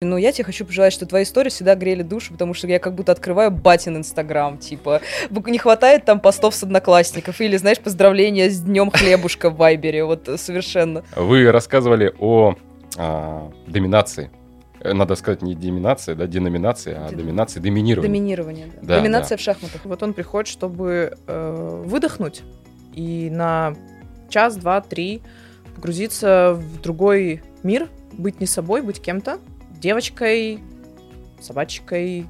Ну, я тебе хочу пожелать, что твои истории всегда грели душу, потому что я как будто открываю батин Инстаграм, типа, не хватает там постов с одноклассников, или, знаешь, поздравления с днем хлебушка в Вайбере, вот совершенно. Вы рассказывали о а, доминации. Э, надо сказать не доминация, да, деноминация, а Ден- доминация, доминирование. Доминирование, да. Да, Доминация да. в шахматах. Вот он приходит, чтобы э, выдохнуть и на час, два, три погрузиться в другой мир, быть не собой, быть кем-то, девочкой, собачкой,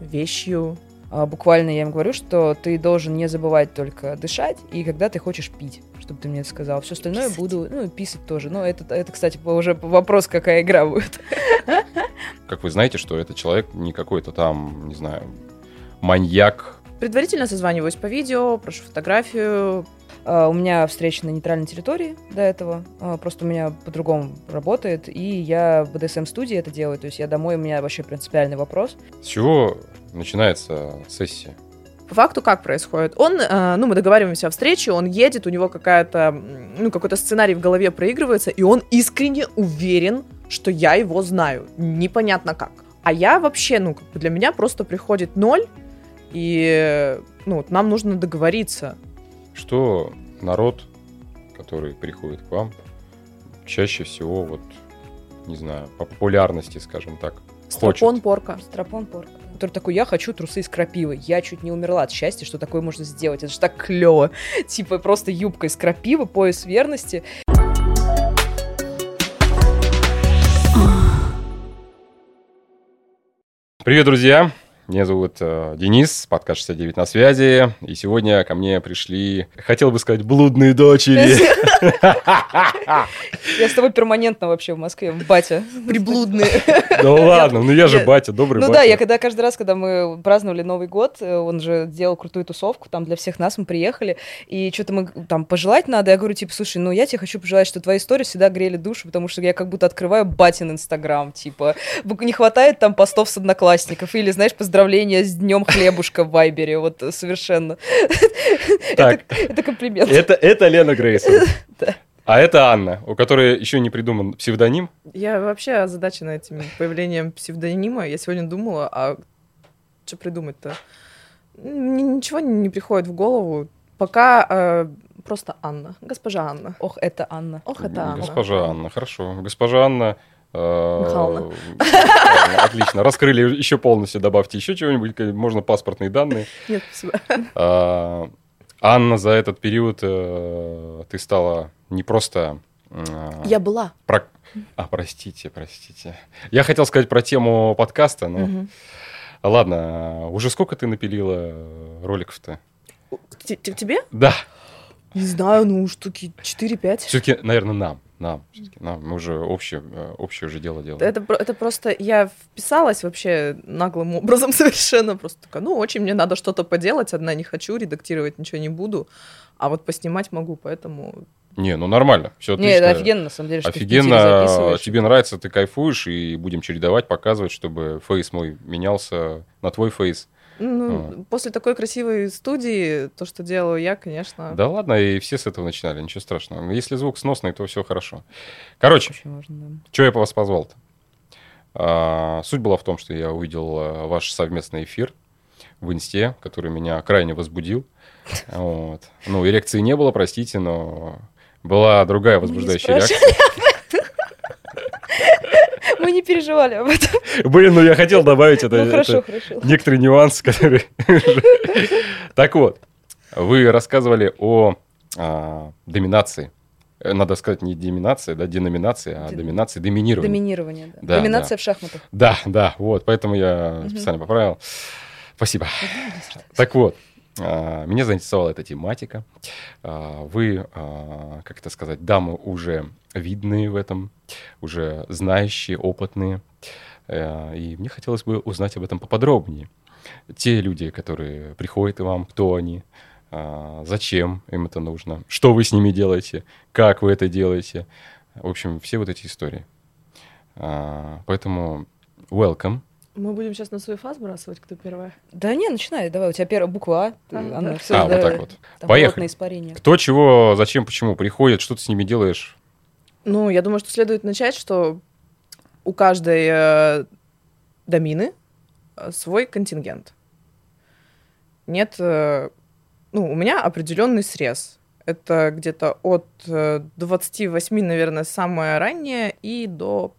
вещью. А, буквально я им говорю, что ты должен не забывать только дышать, и когда ты хочешь пить, чтобы ты мне это сказал. Все остальное Писать. буду, ну, и писать тоже. Но это, это, кстати, уже вопрос, какая игра будет. Как вы знаете, что этот человек не какой-то там, не знаю, маньяк. Предварительно созваниваюсь по видео, прошу фотографию. А, У меня встреча на нейтральной территории до этого. А, Просто у меня по-другому работает. И я в BDSM-студии это делаю. То есть я домой, у меня вообще принципиальный вопрос. С чего начинается сессия? По факту как происходит? Он, э, ну, мы договариваемся о встрече, он едет, у него какая-то, ну, какой-то сценарий в голове проигрывается, и он искренне уверен, что я его знаю. Непонятно как. А я вообще, ну, как бы для меня просто приходит ноль, и, ну, вот нам нужно договориться. Что народ, который приходит к вам, чаще всего, вот, не знаю, по популярности, скажем так, хочет. Стропон, порка. Страпон порка. Который такой, я хочу трусы из крапивы. Я чуть не умерла от счастья, что такое можно сделать. Это же так клево. Типа просто юбка из крапивы, пояс верности. Привет, друзья! Меня зовут э, Денис, подкаст 69 на связи. И сегодня ко мне пришли, хотел бы сказать, блудные дочери. Я с тобой перманентно вообще в Москве, в батя. Приблудные. Ну ладно, ну я же батя, добрый Ну батя. да, я когда каждый раз, когда мы праздновали Новый год, э, он же делал крутую тусовку, там для всех нас мы приехали, и что-то мы там пожелать надо, я говорю, типа, слушай, ну я тебе хочу пожелать, что твои истории всегда грели душу, потому что я как будто открываю батин Инстаграм, типа, не хватает там постов с одноклассников, или, знаешь, поздравления с днем хлебушка в Вайбере, вот совершенно. Так, Это, это комплимент. это, это Лена Грейсон. Да. А это Анна, у которой еще не придуман псевдоним. Я вообще озадачена этим появлением псевдонима. Я сегодня думала, а что придумать-то? Ничего не приходит в голову. Пока э, просто Анна. Госпожа Анна. Ох, это Анна. Ох, это Анна. Госпожа Анна, хорошо. Госпожа Анна... э, Михайловна. Михайловна, Отлично. Раскрыли еще полностью, добавьте еще чего-нибудь, можно паспортные данные. Нет, спасибо. А, Анна, за этот период э, ты стала не просто... э, Я была. про- А, простите, простите. Я хотел сказать про тему подкаста, но... Ладно, уже сколько ты напилила э, роликов-то? Тебе? Да, Не знаю, ну, штуки 4-5. все-таки, наверное, нам. Нам, все-таки нам. Мы уже общее, э, общее уже дело делаем. Это, это просто я вписалась вообще наглым образом совершенно. Просто такая, ну, очень мне надо что-то поделать. Одна не хочу, редактировать ничего не буду. А вот поснимать могу, поэтому... Не, ну нормально, все Не, это офигенно, на самом деле, что ты Офигенно, записываешь. тебе нравится, ты кайфуешь, и будем чередовать, показывать, чтобы фейс мой менялся на твой фейс. Ну, после такой красивой студии, то, что делаю я, конечно... Да ладно, и все с этого начинали, ничего страшного. Если звук сносный, то все хорошо. Короче, важно, да. что я по вас позвал-то? А, суть была в том, что я увидел а, ваш совместный эфир в Инсте, который меня крайне возбудил. Вот. Ну, эрекции не было, простите, но была другая возбуждающая реакция. Мы не переживали об этом. Блин, ну я хотел добавить это. Ну это хорошо, хорошо. некоторый нюанс, который... Так вот, вы рассказывали о а, доминации. Э, Надо сказать не доминация, да, деноминация, а Ден- доминация, доминирование. Доминирование, да. Да, Доминация да. в шахматах. Да, да, вот, поэтому я Мгм. специально поправил. Спасибо. Так вот, меня заинтересовала эта тематика. А, Вы, а, как это сказать, дамы уже видные в этом, уже знающие, опытные. Э, И мне хотелось бы узнать об этом поподробнее. Те люди, которые приходят к вам, кто они, а, зачем им это нужно, что вы с ними делаете, как вы это делаете. В общем, все вот эти истории. А, Поэтому welcome. Мы будем сейчас на свой фаз сбрасывать, кто первая? Да не, начинай, давай, у тебя первая буква А. ты, А, Анна, да. всё, А, вот да, так вот. там Поехали. испарение. Кто, чего, зачем, почему приходит, что ты с ними делаешь? Ну, я думаю, что следует начать, что у каждой э, домины э, свой контингент. Нет, э, ну, у меня определенный срез. Это где-то от э, 28, наверное, самое раннее, и до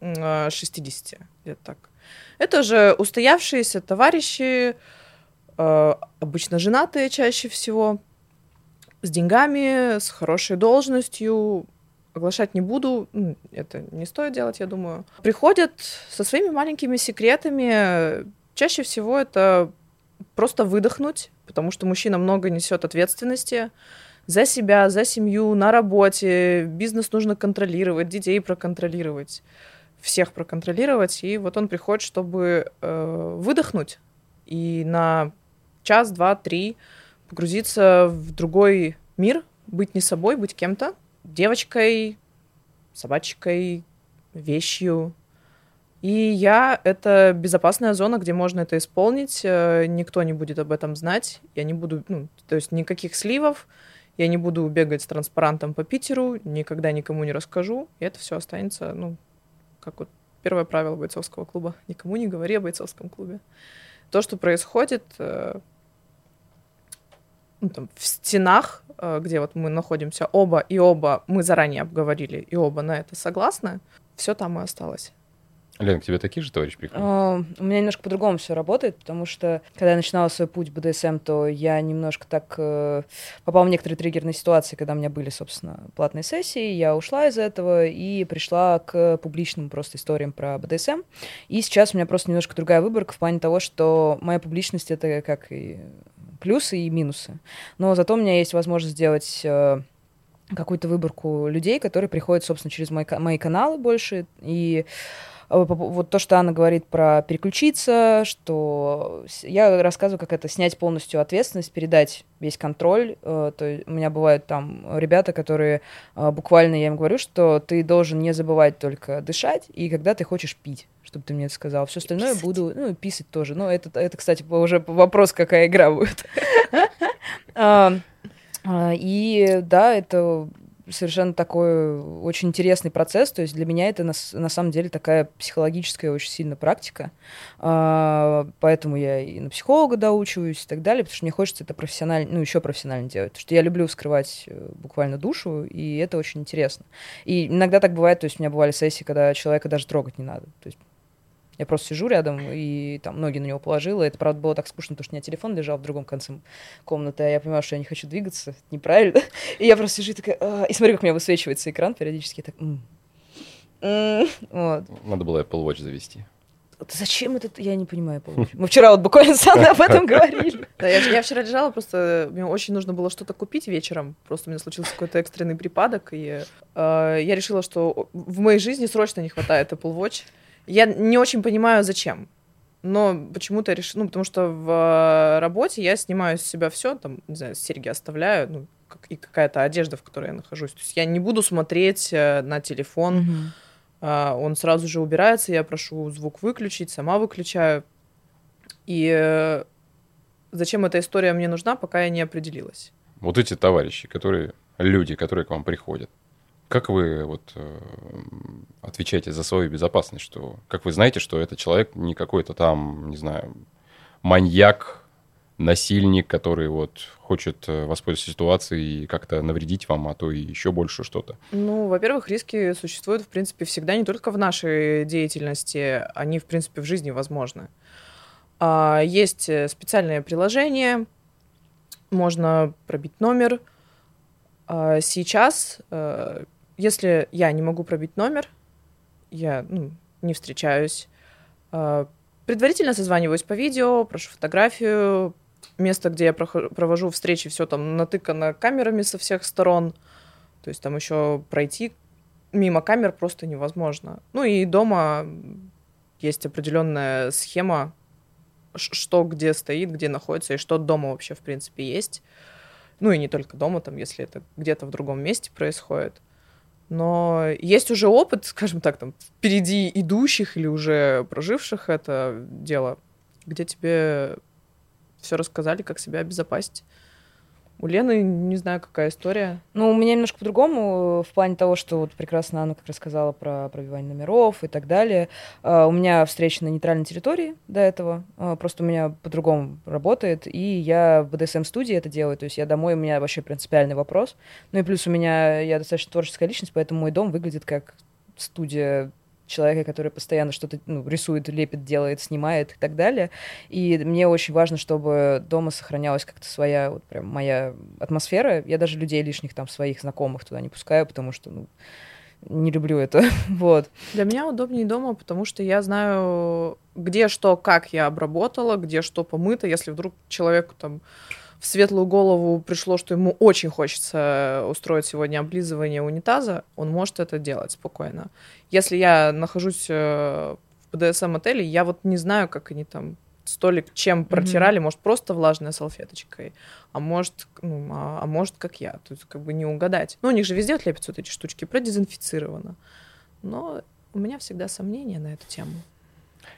э, 60, где-то так. Это же устоявшиеся товарищи, э, обычно женатые чаще всего, с деньгами, с хорошей должностью. Оглашать не буду, это не стоит делать, я думаю. Приходят со своими маленькими секретами. Чаще всего это просто выдохнуть, потому что мужчина много несет ответственности за себя, за семью, на работе. Бизнес нужно контролировать, детей проконтролировать, всех проконтролировать. И вот он приходит, чтобы э, выдохнуть и на час, два, три погрузиться в другой мир, быть не собой, быть кем-то, девочкой, собачкой, вещью. И я — это безопасная зона, где можно это исполнить, э, никто не будет об этом знать, я не буду, ну, то есть никаких сливов, я не буду бегать с транспарантом по Питеру, никогда никому не расскажу, и это все останется, ну, как вот первое правило бойцовского клуба. Никому не говори о бойцовском клубе. То, что происходит э, ну, там, в стенах, э, где вот мы находимся оба, и оба мы заранее обговорили, и оба на это согласны, все там и осталось. Лен, к тебе такие же товарищи приходят? А, У меня немножко по-другому все работает, потому что когда я начинала свой путь в БДСМ, то я немножко так э, попала в некоторые триггерные ситуации, когда у меня были, собственно, платные сессии. Я ушла из этого и пришла к публичным просто историям про БДСМ. И сейчас у меня просто немножко другая выборка в плане того, что моя публичность это как и плюсы и минусы. Но зато у меня есть возможность сделать э, какую-то выборку людей, которые приходят, собственно, через мои, мои каналы больше. И вот то, что Анна говорит про переключиться, что я рассказываю, как это снять полностью ответственность, передать весь контроль. Э, То есть у меня бывают там ребята, которые э, буквально, я им говорю, что ты должен не забывать только дышать, и когда ты хочешь пить чтобы ты мне это сказал. Все остальное писать. буду, ну, писать тоже. Но это, это, кстати, уже вопрос, какая игра будет. И да, это совершенно такой очень интересный процесс. То есть для меня это на, на самом деле такая психологическая очень сильная практика. А, Поэтому я и на психолога доучиваюсь и так далее, потому что мне хочется это профессионально, ну, еще профессионально делать. Потому что я люблю вскрывать э, буквально душу, и это очень интересно. И иногда так бывает, то есть у меня бывали сессии, когда человека даже трогать не надо. То есть я просто сижу рядом и там ноги на него положила. Это, правда, было так скучно, потому что у меня телефон лежал в другом конце комнаты, а я понимаю, что я не хочу двигаться, это неправильно. И я просто сижу и такая... «А», И смотрю, как у меня высвечивается экран периодически. Так... Вот. Надо было Apple Watch завести. Зачем это? Я не понимаю. Павлович. Мы вчера вот буквально с Анной об этом говорили. Да, я, я вчера лежала, просто мне очень нужно было что-то купить вечером. Просто у меня случился какой-то экстренный припадок, и э, я решила, что в моей жизни срочно не хватает Apple Watch. Я не очень понимаю, зачем. Но почему-то я решила, ну, потому что в э, работе я снимаю с себя все, там, не знаю, серьги оставляю, ну, как- и какая-то одежда, в которой я нахожусь. То есть я не буду смотреть э, на телефон, а, он сразу же убирается, я прошу звук выключить, сама выключаю. И э, зачем эта история мне нужна, пока я не определилась. Вот эти товарищи, которые, люди, которые к вам приходят, как вы вот э, отвечаете за свою безопасность, что как вы знаете, что этот человек не какой-то там, не знаю, маньяк, насильник, который вот хочет э, воспользоваться ситуацией и как-то навредить вам, а то и еще больше что-то. Ну, во-первых, риски существуют, в принципе, всегда не только в нашей деятельности, они, в принципе, в жизни возможны. А, Есть э, специальное приложение, можно пробить номер. А, Сейчас, если я не могу пробить номер, я ну, не встречаюсь, а, предварительно созваниваюсь по видео, прошу фотографию, место, где я провожу встречи, все там натыкано камерами со всех сторон. То есть там еще пройти мимо камер просто невозможно. Ну и дома есть определенная схема, что где стоит, где находится, и что дома вообще, в принципе, есть. Ну и не только дома, там, если это где-то в другом месте происходит. Но есть уже опыт, скажем так, там, впереди идущих или уже проживших это дело, где тебе все рассказали, как себя обезопасить. У Лены не знаю, какая история. Ну, у меня немножко по-другому, в плане того, что вот прекрасно Анна как рассказала про пробивание номеров и так далее. Uh, у меня встреча на нейтральной территории до этого, uh, просто у меня по-другому работает, и я в BDSM-студии это делаю, то есть я домой, у меня вообще принципиальный вопрос. Ну и плюс у меня, я достаточно творческая личность, поэтому мой дом выглядит как студия человека, который постоянно что-то ну, рисует, лепит, делает, снимает и так далее. И мне очень важно, чтобы дома сохранялась как-то своя, вот прям моя атмосфера. Я даже людей лишних там своих знакомых туда не пускаю, потому что, ну, не люблю это, вот. Для меня удобнее дома, потому что я знаю, где что, как я обработала, где что помыто, если вдруг человеку там в светлую голову пришло, что ему очень хочется устроить сегодня облизывание унитаза, он может это делать спокойно. Если я нахожусь э, в БДСМ-отеле, я вот не знаю, как они там столик чем протирали, mm-hmm. может, просто влажной салфеточкой, а может, ну, а, а может, как я. Тут как бы не угадать. Ну, у них же везде отлепятся вот эти штучки, продезинфицировано. Но у меня всегда сомнения на эту тему.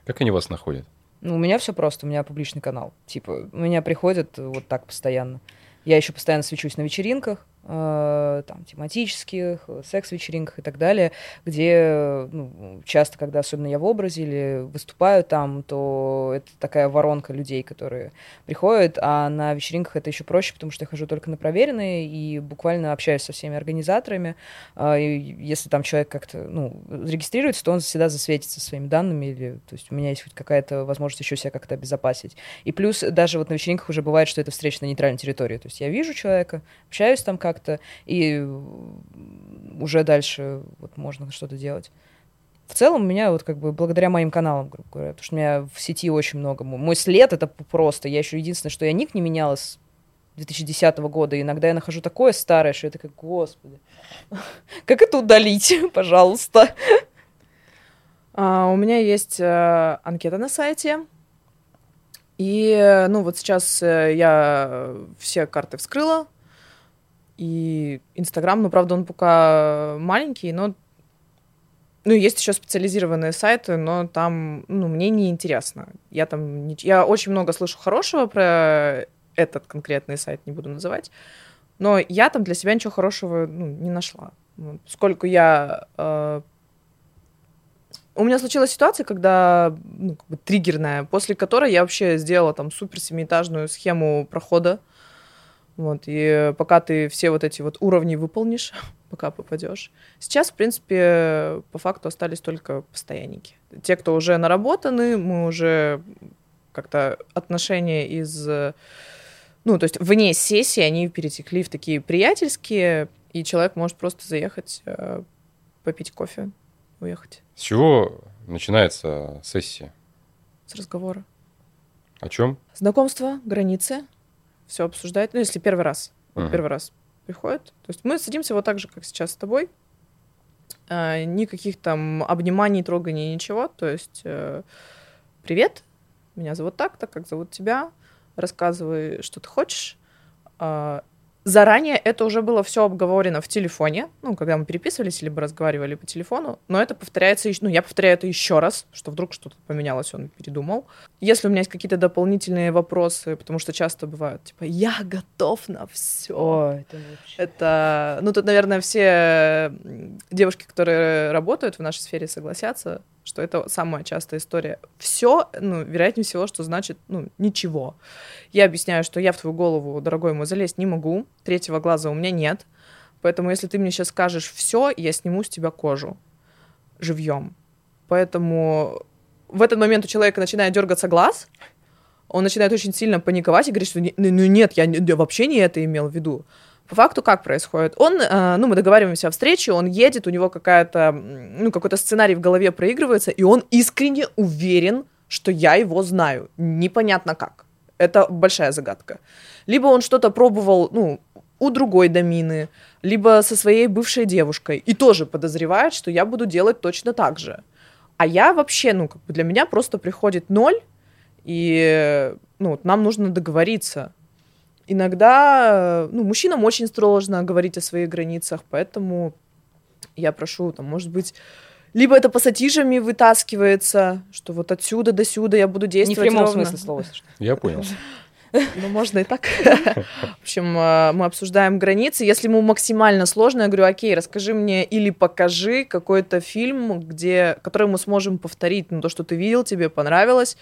Как они вас находят? Ну, у меня все просто, у меня публичный канал. Типа, у меня приходят вот так постоянно. Я еще постоянно свечусь на вечеринках, там, тематических, секс-вечеринках и так далее, где ну, часто, когда особенно я в образе или выступаю там, то это такая воронка людей, которые приходят, а на вечеринках это еще проще, потому что я хожу только на проверенные и буквально общаюсь со всеми организаторами. А, и если там человек как-то ну, регистрируется, то он всегда засветится своими данными, или, то есть у меня есть хоть какая-то возможность еще себя как-то обезопасить. И плюс даже вот на вечеринках уже бывает, что это встреча на нейтральной территории, то есть я вижу человека, общаюсь там как как-то, и уже дальше вот можно что-то делать. В целом, у меня вот как бы благодаря моим каналам, грубо говоря, потому что у меня в сети очень много. Мой след это просто. Я еще единственное, что я ник не меняла с 2010 года. И иногда я нахожу такое старое, что я такая, господи, как это удалить, пожалуйста? А, у меня есть э, анкета на сайте. И, ну, вот сейчас э, я все карты вскрыла, и Инстаграм, ну, правда, он пока маленький, но ну, есть еще специализированные сайты, но там, ну, мне не интересно. Я там, не... я очень много слышу хорошего про этот конкретный сайт, не буду называть, но я там для себя ничего хорошего, ну, не нашла. Сколько я... Э... У меня случилась ситуация, когда, ну, как бы триггерная, после которой я вообще сделала там супер семиэтажную схему прохода, вот, и пока ты все вот эти вот уровни выполнишь, пока попадешь. Сейчас, в принципе, по факту остались только постоянники. Те, кто уже наработаны, мы уже как-то отношения из... Ну, то есть вне сессии они перетекли в такие приятельские, и человек может просто заехать, э, попить кофе, уехать. С чего начинается сессия? С разговора. О чем? Знакомство, границы, все обсуждать. Ну, если первый раз, uh-huh. первый раз приходит. То есть мы садимся вот так же, как сейчас с тобой. А, никаких там обниманий, троганий, ничего. То есть э, привет, меня зовут так-то, как зовут тебя, рассказывай, что ты хочешь. А, Заранее это уже было все обговорено в телефоне, ну, когда мы переписывались, либо разговаривали по телефону, но это повторяется, ну, я повторяю это еще раз, что вдруг что-то поменялось, он передумал. Если у меня есть какие-то дополнительные вопросы, потому что часто бывают, типа, я готов на все. О, это вообще... Это, ну, тут, наверное, все девушки, которые работают в нашей сфере, согласятся, что это самая частая история. Все, ну, вероятнее всего, что значит, ну, ничего. Я объясняю, что я в твою голову, дорогой мой, залезть не могу, третьего глаза у меня нет, поэтому если ты мне сейчас скажешь все, я сниму с тебя кожу живьем. Поэтому в этот момент у человека начинает дергаться глаз, он начинает очень сильно паниковать и говорит, что ну нет, я, я вообще не это имел в виду. По факту как происходит? Он, э, ну, мы договариваемся о встрече, он едет, у него какая-то, ну, какой-то сценарий в голове проигрывается, и он искренне уверен, что я его знаю. Непонятно как. Это большая загадка. Либо он что-то пробовал, ну, у другой домины, либо со своей бывшей девушкой, и тоже подозревает, что я буду делать точно так же. А я вообще, ну, как бы для меня просто приходит ноль, и, ну, нам нужно договориться иногда, ну, мужчинам очень сложно говорить о своих границах, поэтому я прошу, там, может быть, либо это пассатижами вытаскивается, что вот отсюда до сюда я буду действовать Не в прямом ровно. смысле слова. Я понял. Ну, можно и так. В общем, э, мы обсуждаем границы. Если ему максимально сложно, я говорю, окей, расскажи мне или покажи какой-то фильм, где, который мы сможем повторить, ну, то, что ты видел, тебе понравилось,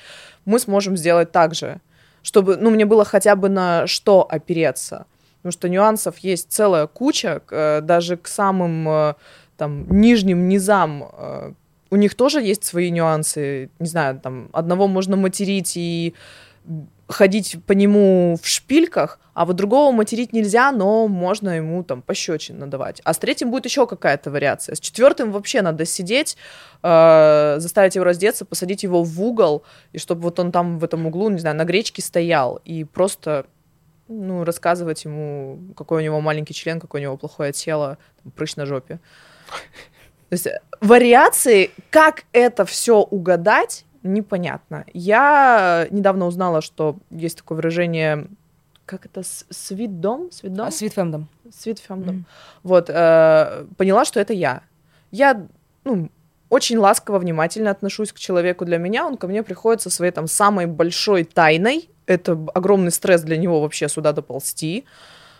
мы сможем сделать так же, чтобы, ну, мне было хотя бы на что опереться. Потому что нюансов есть целая куча, э, даже к самым э, там нижним низам у них тоже есть свои нюансы. Не знаю, там одного можно материть и ходить по нему в шпильках, а вот другого материть нельзя, но можно ему там пощечин надавать. А с третьим будет еще какая-то вариация. С четвертым вообще надо сидеть, э, заставить его раздеться, посадить его в угол, и чтобы вот он там в этом углу, не знаю, на гречке стоял, и просто ну, рассказывать ему, какой у него маленький член, какое у него плохое тело, прыщ на жопе. То есть вариации, как это все угадать, непонятно. Я недавно узнала, что есть такое выражение, как это, свидом? Свидом? Свитфемдом. Свитфемдом. Mm. Вот, э, поняла, что это я. Я, ну, очень ласково, внимательно отношусь к человеку. Для меня он ко мне приходит со своей там самой большой тайной. Это огромный стресс для него вообще сюда доползти.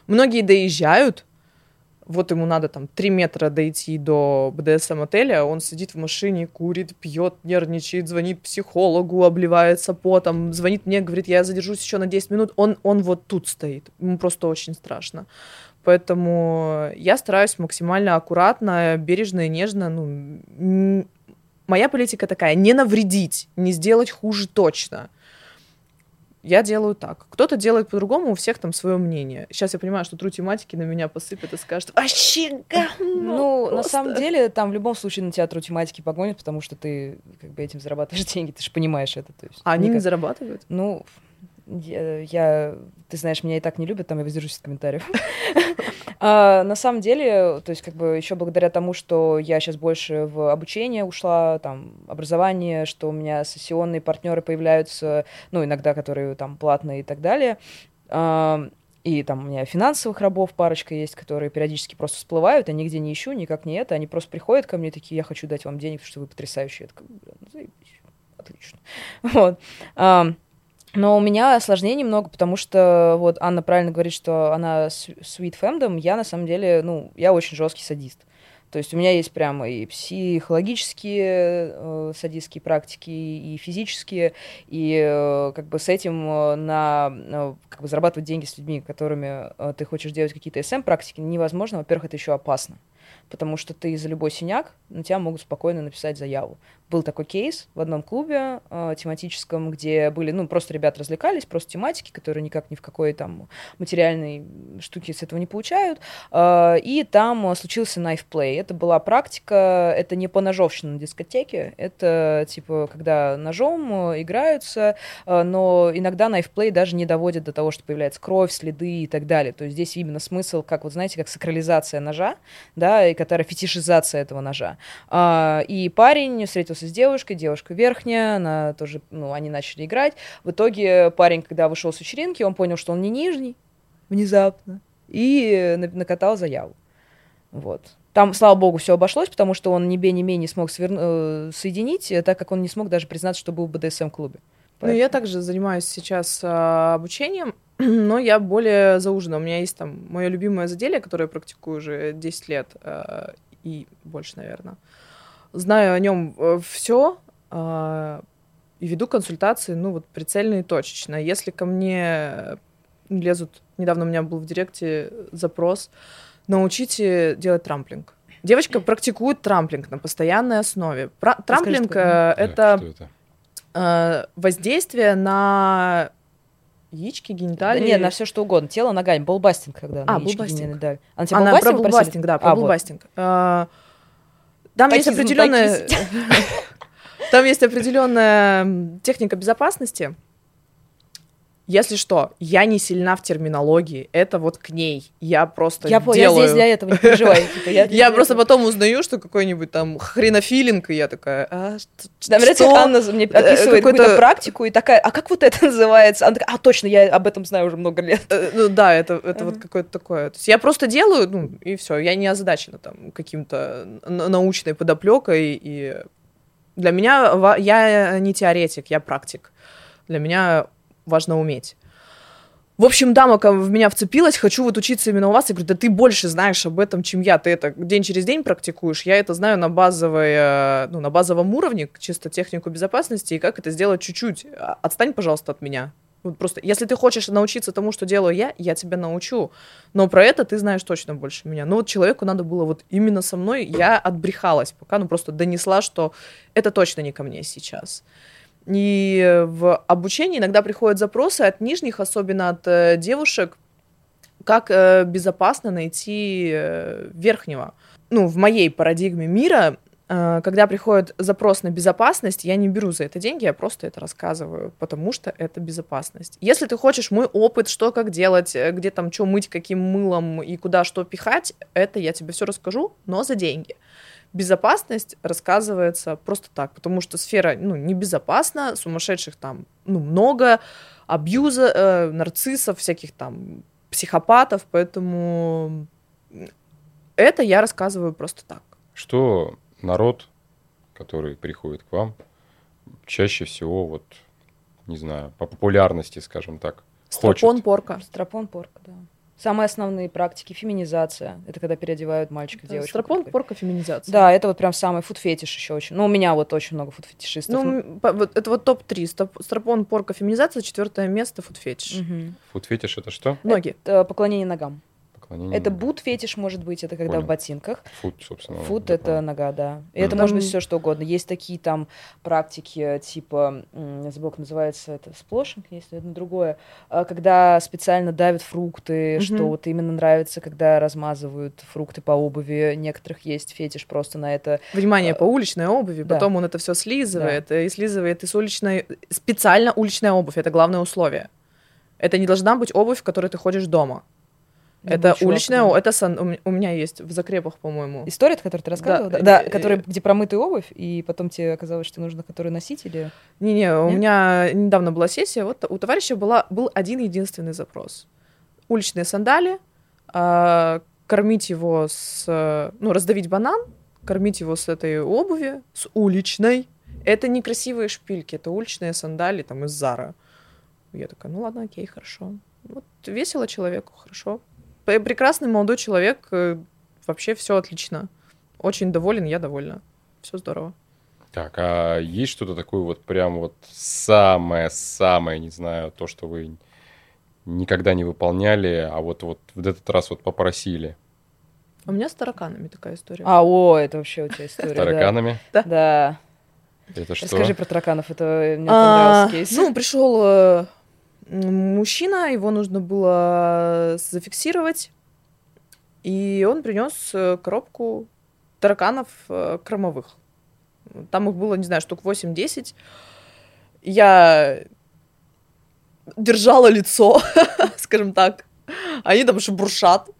Многие доезжают, вот ему надо там 3 метра дойти до БДСМ-отеля, он сидит в машине, курит, пьет, нервничает, звонит психологу, обливается потом, звонит мне, говорит, я задержусь еще на 10 минут, он, он вот тут стоит, ему просто очень страшно. Поэтому я стараюсь максимально аккуратно, бережно и нежно, ну, моя политика такая, не навредить, не сделать хуже точно я делаю так. Кто-то делает по-другому, у всех там свое мнение. Сейчас я понимаю, что тру тематики на меня посыпят и скажут, вообще говно Ну, на самом деле, там в любом случае на тебя тру тематики погонят, потому что ты как бы этим зарабатываешь деньги, ты же понимаешь это. То есть, а они никак... не зарабатывают? Ну, я, я, ты знаешь, меня и так не любят, там я воздержусь от комментариев. а, на самом деле, то есть как бы еще благодаря тому, что я сейчас больше в обучение ушла, там, образование, что у меня сессионные партнеры появляются, ну, иногда, которые там платные и так далее, а, и там у меня финансовых рабов парочка есть, которые периодически просто всплывают, я нигде не ищу, никак не это. Они просто приходят ко мне такие, я хочу дать вам денег, потому что вы потрясающие. Я такая, ну, заебись, отлично. Вот. Но у меня осложнений много, потому что вот Анна правильно говорит, что она sweet femdom, я на самом деле, ну, я очень жесткий садист. То есть у меня есть прямо и психологические э, садистские практики, и физические, и э, как бы с этим э, на э, как бы зарабатывать деньги с людьми, которыми э, ты хочешь делать какие-то СМ-практики, невозможно. Во-первых, это еще опасно потому что ты за любой синяк на тебя могут спокойно написать заяву. Был такой кейс в одном клубе э, тематическом, где были, ну, просто ребята развлекались, просто тематики, которые никак ни в какой там материальной штуке с этого не получают, э, и там случился knife play. Это была практика, это не по ножовщине на дискотеке, это, типа, когда ножом э, играются, э, но иногда knife play даже не доводит до того, что появляется кровь, следы и так далее. То есть здесь именно смысл, как, вот знаете, как сакрализация ножа, да, и которая фетишизация этого ножа. А, и парень встретился с девушкой, девушка верхняя, она тоже, ну, они начали играть. В итоге парень, когда вышел с вечеринки, он понял, что он не нижний, внезапно, и накатал заяву. Вот. Там, слава богу, все обошлось, потому что он ни бе, ни ме не смог свер... Э, соединить, э, так как он не смог даже признаться, что был в БДСМ-клубе. Ну, я также занимаюсь сейчас а, обучением, но я более заужена. У меня есть там мое любимое заделие, которое я практикую уже 10 лет э, и больше, наверное. Знаю о нем э, все э, и веду консультации, ну вот прицельно и точечно. Если ко мне лезут, недавно у меня был в директе запрос, научите делать трамплинг. Девочка практикует трамплинг на постоянной основе. Про- трамплинг Скажи, э, это, это? Э, воздействие на яички, гениталии. Да, нет, на все что угодно. Тело ногами. Болбастинг, когда а, булбастинг. Да. Она тебе Она про булбастинг, да, про а, булбастинг. Вот. Там есть определенная... Там есть определенная техника безопасности, если что, я не сильна в терминологии, это вот к ней. Я просто я, делаю. Я здесь для этого, не переживай. Типа, я, просто потом узнаю, что какой-нибудь там хренофилинг, и я такая, а, что? Нравится, Анна мне э, описывает какую-то практику, и такая, а как вот это называется? Она такая, а, точно, я об этом знаю уже много лет. Э, ну да, это, это вот какое-то такое. То есть я просто делаю, ну, и все. Я не озадачена там каким-то научной подоплекой, и для меня я не теоретик, я практик. Для меня важно уметь. В общем, дама в меня вцепилась, хочу вот учиться именно у вас. Я говорю, да ты больше знаешь об этом, чем я. Ты это день через день практикуешь. Я это знаю на, базовой, э, ну, на базовом уровне, чисто технику безопасности, и как это сделать чуть-чуть. А, Отстань, пожалуйста, от меня. Вот просто, если ты хочешь научиться тому, что делаю я, я тебя научу. Но про это ты знаешь точно больше меня. Но вот человеку надо было вот именно со мной, я отбрехалась, пока ну просто донесла, что это точно не ко мне сейчас. И в обучении иногда приходят запросы от нижних, особенно от э, девушек, как э, безопасно найти э, верхнего. Ну, в моей парадигме мира, когда приходит запрос на безопасность, я не беру за это деньги, я просто это рассказываю, потому что это безопасность. Если ты хочешь мой опыт, что как делать, где там что мыть, каким мылом и куда что пихать, это я тебе все расскажу, но за деньги безопасность рассказывается просто так, потому что сфера, ну, небезопасна, сумасшедших там, ну, много, абьюза, э, нарциссов, всяких там психопатов, поэтому это я рассказываю просто так. Что народ, который приходит к вам, чаще всего, вот, не знаю, по популярности, скажем так, Стропон, хочет? порка. Стропон, порка, да. Самые основные практики. Феминизация. Это когда переодевают мальчика, девочку. Стропон, порка, феминизация. Да, это вот прям самый фуд-фетиш еще очень. Ну, у меня вот очень много фуд-фетишистов. Ну, вот это вот топ-3. Стоп- Стропон, порка, феминизация, четвертое место, фуд-фетиш. Мгм. Фуд-фетиш это что? Ноги. Это поклонение ногам. Поклонение Это ногам. бут-фетиш может быть, это когда Понял. в ботинках. Фуд, собственно. Фуд я это понял. нога, да. И это Мгм. может быть Там- все что угодно. Есть такие там практики, типа, м, я забыла, как называется это, сплошинг, есть это другое, а, когда специально давят фрукты, Мгм. что вот именно нравится, когда размазывают фрукты по обуви. Некоторых есть фетиш просто на это. Внимание Э, по уличной обуви, да. потом он это все слизывает, и слизывает из уличной... Специально уличная обувь, это главное условие. Это не должна быть обувь, в которой ты ходишь дома. Это уличная, да. о- это сан- у меня есть в закрепах, по-моему. История, которую ты рассказывала? Да, э, да, э, которая, где промытая обувь, и потом тебе оказалось, что нужно которую носить, или... Не-не, у меня недавно была сессия, вот у товарища была, был один единственный запрос. Уличные сандали, а, кормить его с... э, Ну, раздавить банан, кормить его с этой обуви, с уличной. Это не красивые шпильки, это уличные сандали там из Зара. Я такая, ну ладно, окей, хорошо. Вот весело человеку, хорошо. Прекрасный молодой человек, э, вообще все отлично. Очень доволен, я довольна. Все здорово. Так, а есть что-то такое вот прям вот самое-самое, не знаю, то, что вы никогда не выполняли, а вот, вот в этот раз вот попросили У меня с тараканами такая история. А, о, это вообще у тебя с история. да. тараканами? Да. Это что? Расскажи про тараканов, это мне А, понравился кейс. Ну, пришел э, мужчина, его нужно было зафиксировать, и он принес э, коробку тараканов э, кормовых. Там их было, не знаю, штук 8-10. Я держала лицо, скажем так. Они там шебуршат.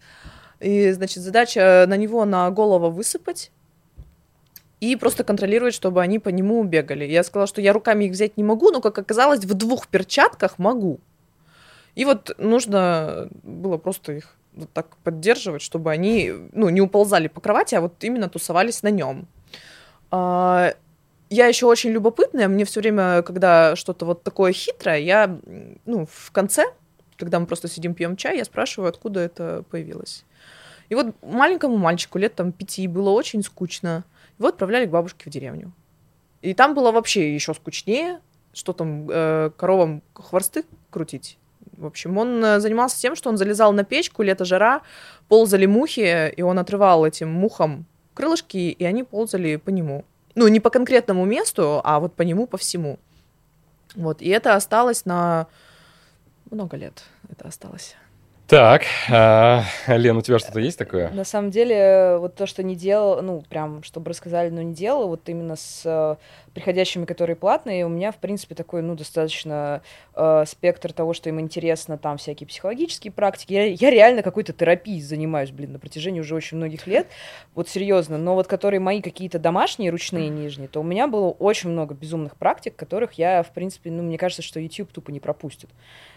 И, значит, задача на него на голову высыпать и просто контролировать, чтобы они по нему бегали. Я сказала, что я руками их взять не могу, но, как оказалось, в двух перчатках могу. И вот нужно было просто их вот так поддерживать, чтобы они, ну, не уползали по кровати, а вот именно тусовались на нем. А, Я еще очень любопытная, мне все время, когда что-то вот такое хитрое, я, ну, в конце, когда мы просто сидим, пьем чай, я спрашиваю, откуда это появилось. И вот маленькому мальчику лет там пяти было очень скучно. Его отправляли к бабушке в деревню. И там было вообще еще скучнее, что там э, коровам хворсты крутить. В общем, он э, занимался тем, что он залезал на печку, лето жара, ползали мухи, и он отрывал этим мухам крылышки, и они ползали по нему. Ну, не по конкретному месту, а вот по нему, по всему. Вот, и это осталось на много лет. Это осталось. Так, а, Лен, у тебя что-то есть такое? На самом деле, вот то, что не делал, ну, прям, чтобы рассказали, но не делал, вот именно с э, приходящими, которые платные, у меня, в принципе, такой, ну, достаточно э, спектр того, что им интересно, там всякие психологические практики. Я, я реально какой-то терапией занимаюсь, блин, на протяжении уже очень многих лет, вот серьезно, но вот которые мои какие-то домашние, ручные, нижние, то у меня было очень много безумных практик, которых я, в принципе, ну, мне кажется, что YouTube тупо не пропустит.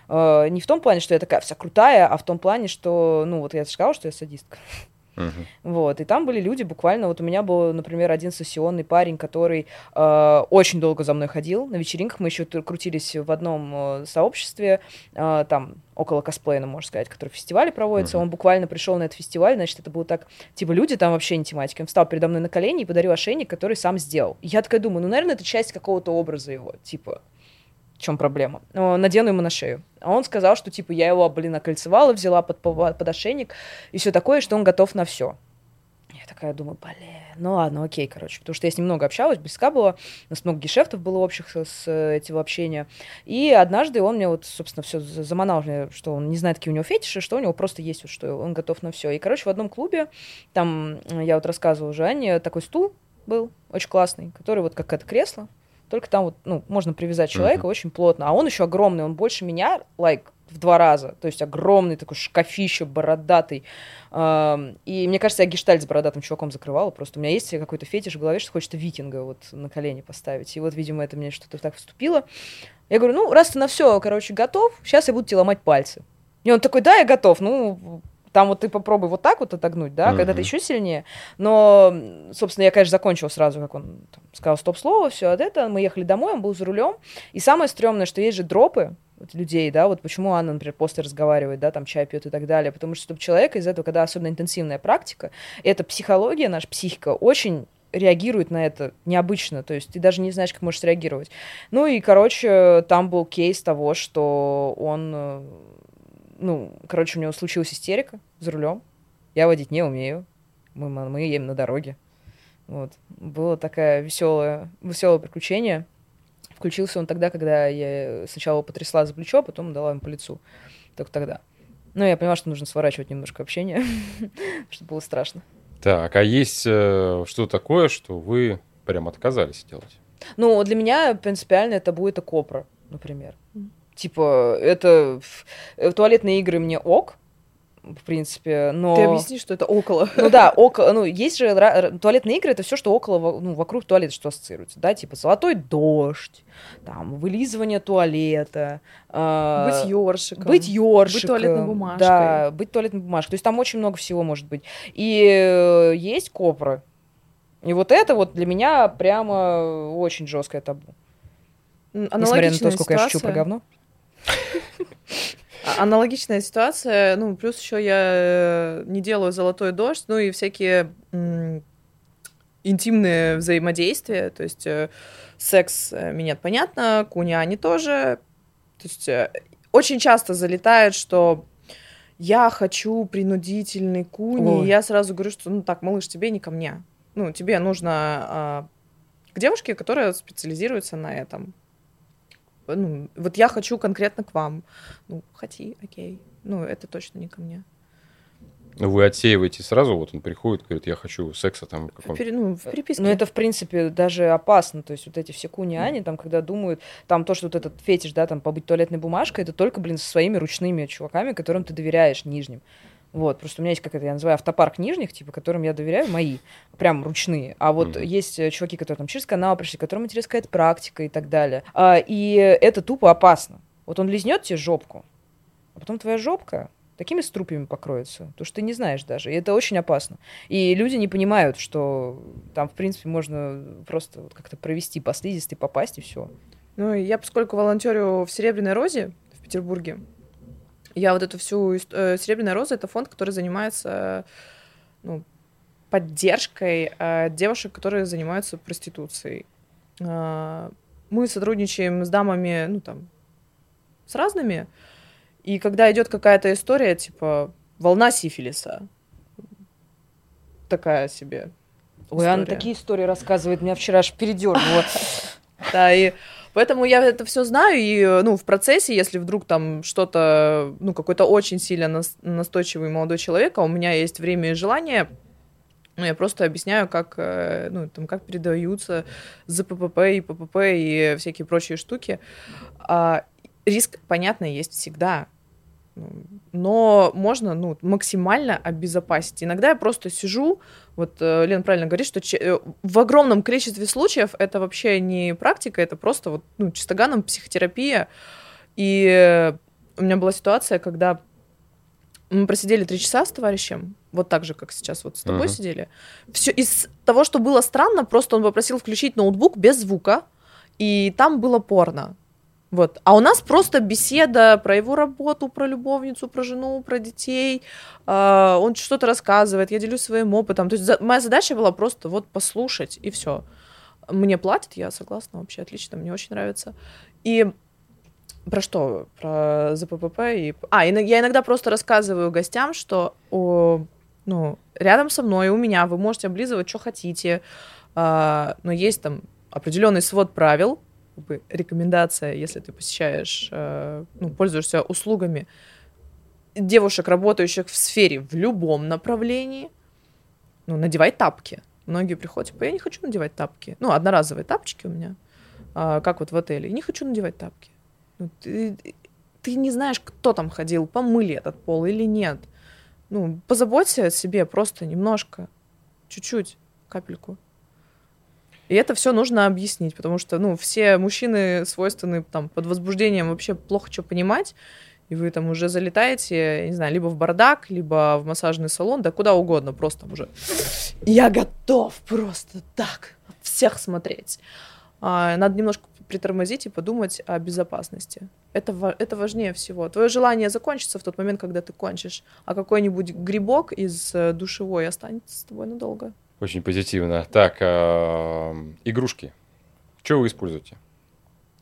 Э, не в том плане, что я такая вся крутая, а в том плане, что, ну, вот я сказала, что я садистка. Мгм. Вот, и там были люди буквально, вот у меня был, например, один сессионный парень, который э, очень долго за мной ходил. На вечеринках мы еще крутились в одном э, сообществе, э, там, около косплея, ну, можно сказать, который в фестивале проводится. Мгм. Он буквально пришел на этот фестиваль, значит, это было так, типа, люди там вообще не тематики. Он встал передо мной на колени и подарил ошейник, который сам сделал. И я такая думаю, ну, наверное, это часть какого-то образа его, типа, в чем проблема? Э, Надену ему на шею. А он сказал, что, типа, я его, блин, окольцевала, взяла под, под ошейник и все такое, что он готов на все. Я такая думаю, блин, ну ладно, окей, короче. Потому что я с ним много общалась, близка была, у нас много гешефтов было общих с, этого общения. И однажды он мне вот, собственно, все заманал, что он не знает, какие у него фетиши, что у него просто есть, вот, что он готов на все. И, короче, в одном клубе, там, я вот рассказывала уже Ане, такой стул был очень классный, который вот как это кресло, только там вот, ну, можно привязать человека Мгм. очень плотно. А он еще огромный, он больше меня, like, в два раза. То есть огромный такой шкафище, бородатый. И мне кажется, я гештальт с бородатым чуваком закрывала. Просто у меня есть какой-то фетиш в голове, что хочется викинга вот на колени поставить. И вот, видимо, это мне что-то так вступило. Я говорю, ну, раз ты на все, короче, готов, сейчас я буду тебе ломать пальцы. И он такой, да, я готов. Ну, там вот ты попробуй вот так вот отогнуть, да, когда ты еще сильнее. Но, собственно, я, конечно, закончила сразу, как он там сказал стоп-слово, все от этого. Мы ехали домой, он был за рулем. И самое стрёмное, что есть же дропы вот людей, да, вот почему Анна, например, после разговаривает, да, там чай пьет и так далее, потому что чтобы человек из этого, когда особенно интенсивная практика, эта психология, наша психика очень реагирует на это необычно, то есть ты даже не знаешь, как можешь реагировать. Ну и, короче, там был кейс того, что он, э, ну, короче, у него случилась истерика за рулем. Я водить не умею. Мы, мы, едем на дороге. Вот. Было такое веселое, веселое приключение. Включился он тогда, когда я сначала его потрясла за плечо, а потом дала ему по лицу. Только тогда. Но я поняла, что нужно сворачивать немножко общение, чтобы было страшно. Так, а есть э, что такое, что вы прям отказались делать? Ну, для меня принципиально это будет копра, например. Типа, это э, туалетные игры мне ок, в принципе, но... Ты объясни, что это около. Ну да, около, ну есть же туалетные игры, это все, что около, ну, вокруг туалета, что ассоциируется, да, типа золотой дождь, там, вылизывание туалета, а, Быть ёршиком. быть ёршиком. туалетной бумажкой. Да, быть туалетной бумажкой. То есть там очень много всего может быть. И э, есть копры. И вот это вот для меня прямо очень жесткое табу. М, Несмотря на то, аналогичная сколько я шучу про ситуация. говно. А- Аналогичная ситуация, ну, плюс еще я э, не делаю золотой дождь, ну и всякие интимные взаимодействия, то есть э, секс э, минет, понятно, куняни тоже, то есть очень часто залетает, что я хочу принудительный куни, Ой. и я сразу говорю, что, ну, так, малыш, тебе не ко мне, ну, тебе нужно а, к девушке, которая специализируется на этом. Ну, вот я хочу конкретно к вам. Ну, хоти, окей. Ну, это точно не ко мне. Ну, Вы отсеиваете сразу, вот он приходит, говорит, я хочу секса там пере- ну, в переписке. Но это, в принципе, даже опасно. То есть вот эти все куни-ани, там, когда думают, там то, что вот этот фетиш, да, там, побыть туалетной бумажкой, это только, блин, со своими ручными чуваками, которым ты доверяешь, нижним. Вот, просто у меня есть, как это я называю, автопарк нижних, типа, которым я доверяю, мои, прям ручные. А вот Мгм. есть э, чуваки, которые там через канал пришли, которым интересна какая-то практика и так далее. А, и это тупо опасно. Вот он лизнет тебе жопку, а потом твоя жопка такими струпьями покроется, то что ты не знаешь даже, и это очень опасно. И люди не понимают, что там, в принципе, можно просто вот как-то провести по слизистой, попасть, и все. Ну, я, поскольку волонтерю в Серебряной Розе в Петербурге, я вот эту всю... э, Серебряная Роза — это фонд, который занимается ну, поддержкой э, девушек, которые занимаются проституцией. А, Мы сотрудничаем с дамами, ну, там, с разными, и когда идет какая-то история, типа, волна сифилиса, такая себе Ой, история. такие истории рассказывает, меня вчера аж передернуло. Да, и поэтому я это все знаю, и, э, ну, в процессе, если вдруг там что-то, ну, какой-то очень сильно нас- настойчивый молодой человек, а у меня есть время и желание, ну, я просто объясняю, как, э, ну, там, как передаются ЗППП и ППП и всякие прочие штуки. А, риск, понятно, есть всегда. Но можно ну, максимально обезопасить. Иногда я просто сижу, вот э, Лена правильно говорит, что э, в огромном количестве случаев это вообще не практика, это просто вот, ну, чистоганом психотерапия. И у меня была ситуация, когда Мы просидели три часа с товарищем, вот так же, как сейчас вот с тобой Мгм. сидели. Все из того, что было странно, просто он попросил включить ноутбук без звука, и там было порно. Вот. А у нас просто беседа про его работу, про любовницу, про жену, про детей. А, он что-то рассказывает, я делюсь своим опытом. То есть моя задача была просто вот послушать, и все. Мне платят, я согласна, вообще отлично, мне очень нравится. И про что? Про ЗППП и... А, я иногда просто рассказываю гостям, что о, ну, рядом со мной, у меня, вы можете облизывать, что хотите, а, но есть там определенный свод правил, как бы рекомендация, если ты посещаешь, э, ну, пользуешься услугами девушек, работающих в сфере в любом направлении, ну, надевай тапки. Многие приходят, типа, я не хочу надевать тапки. Ну, одноразовые тапочки у меня, а, как вот в отеле. Не хочу надевать тапки. Ну, ты, ты не знаешь, кто там ходил, помыли этот пол или нет. Ну, позаботься о себе просто немножко, чуть-чуть, капельку. И это все нужно объяснить, потому что, ну, все мужчины свойственны там под возбуждением вообще плохо что понимать, и вы там уже залетаете, не знаю, либо в бардак, либо в массажный салон, да куда угодно, просто уже я готов просто так всех смотреть. А, надо немножко притормозить и подумать о безопасности. Это, это важнее всего. Твое желание закончится в тот момент, когда ты кончишь, а какой-нибудь грибок из э, душевой останется с тобой надолго. Очень позитивно. Так, а, игрушки. Что вы используете?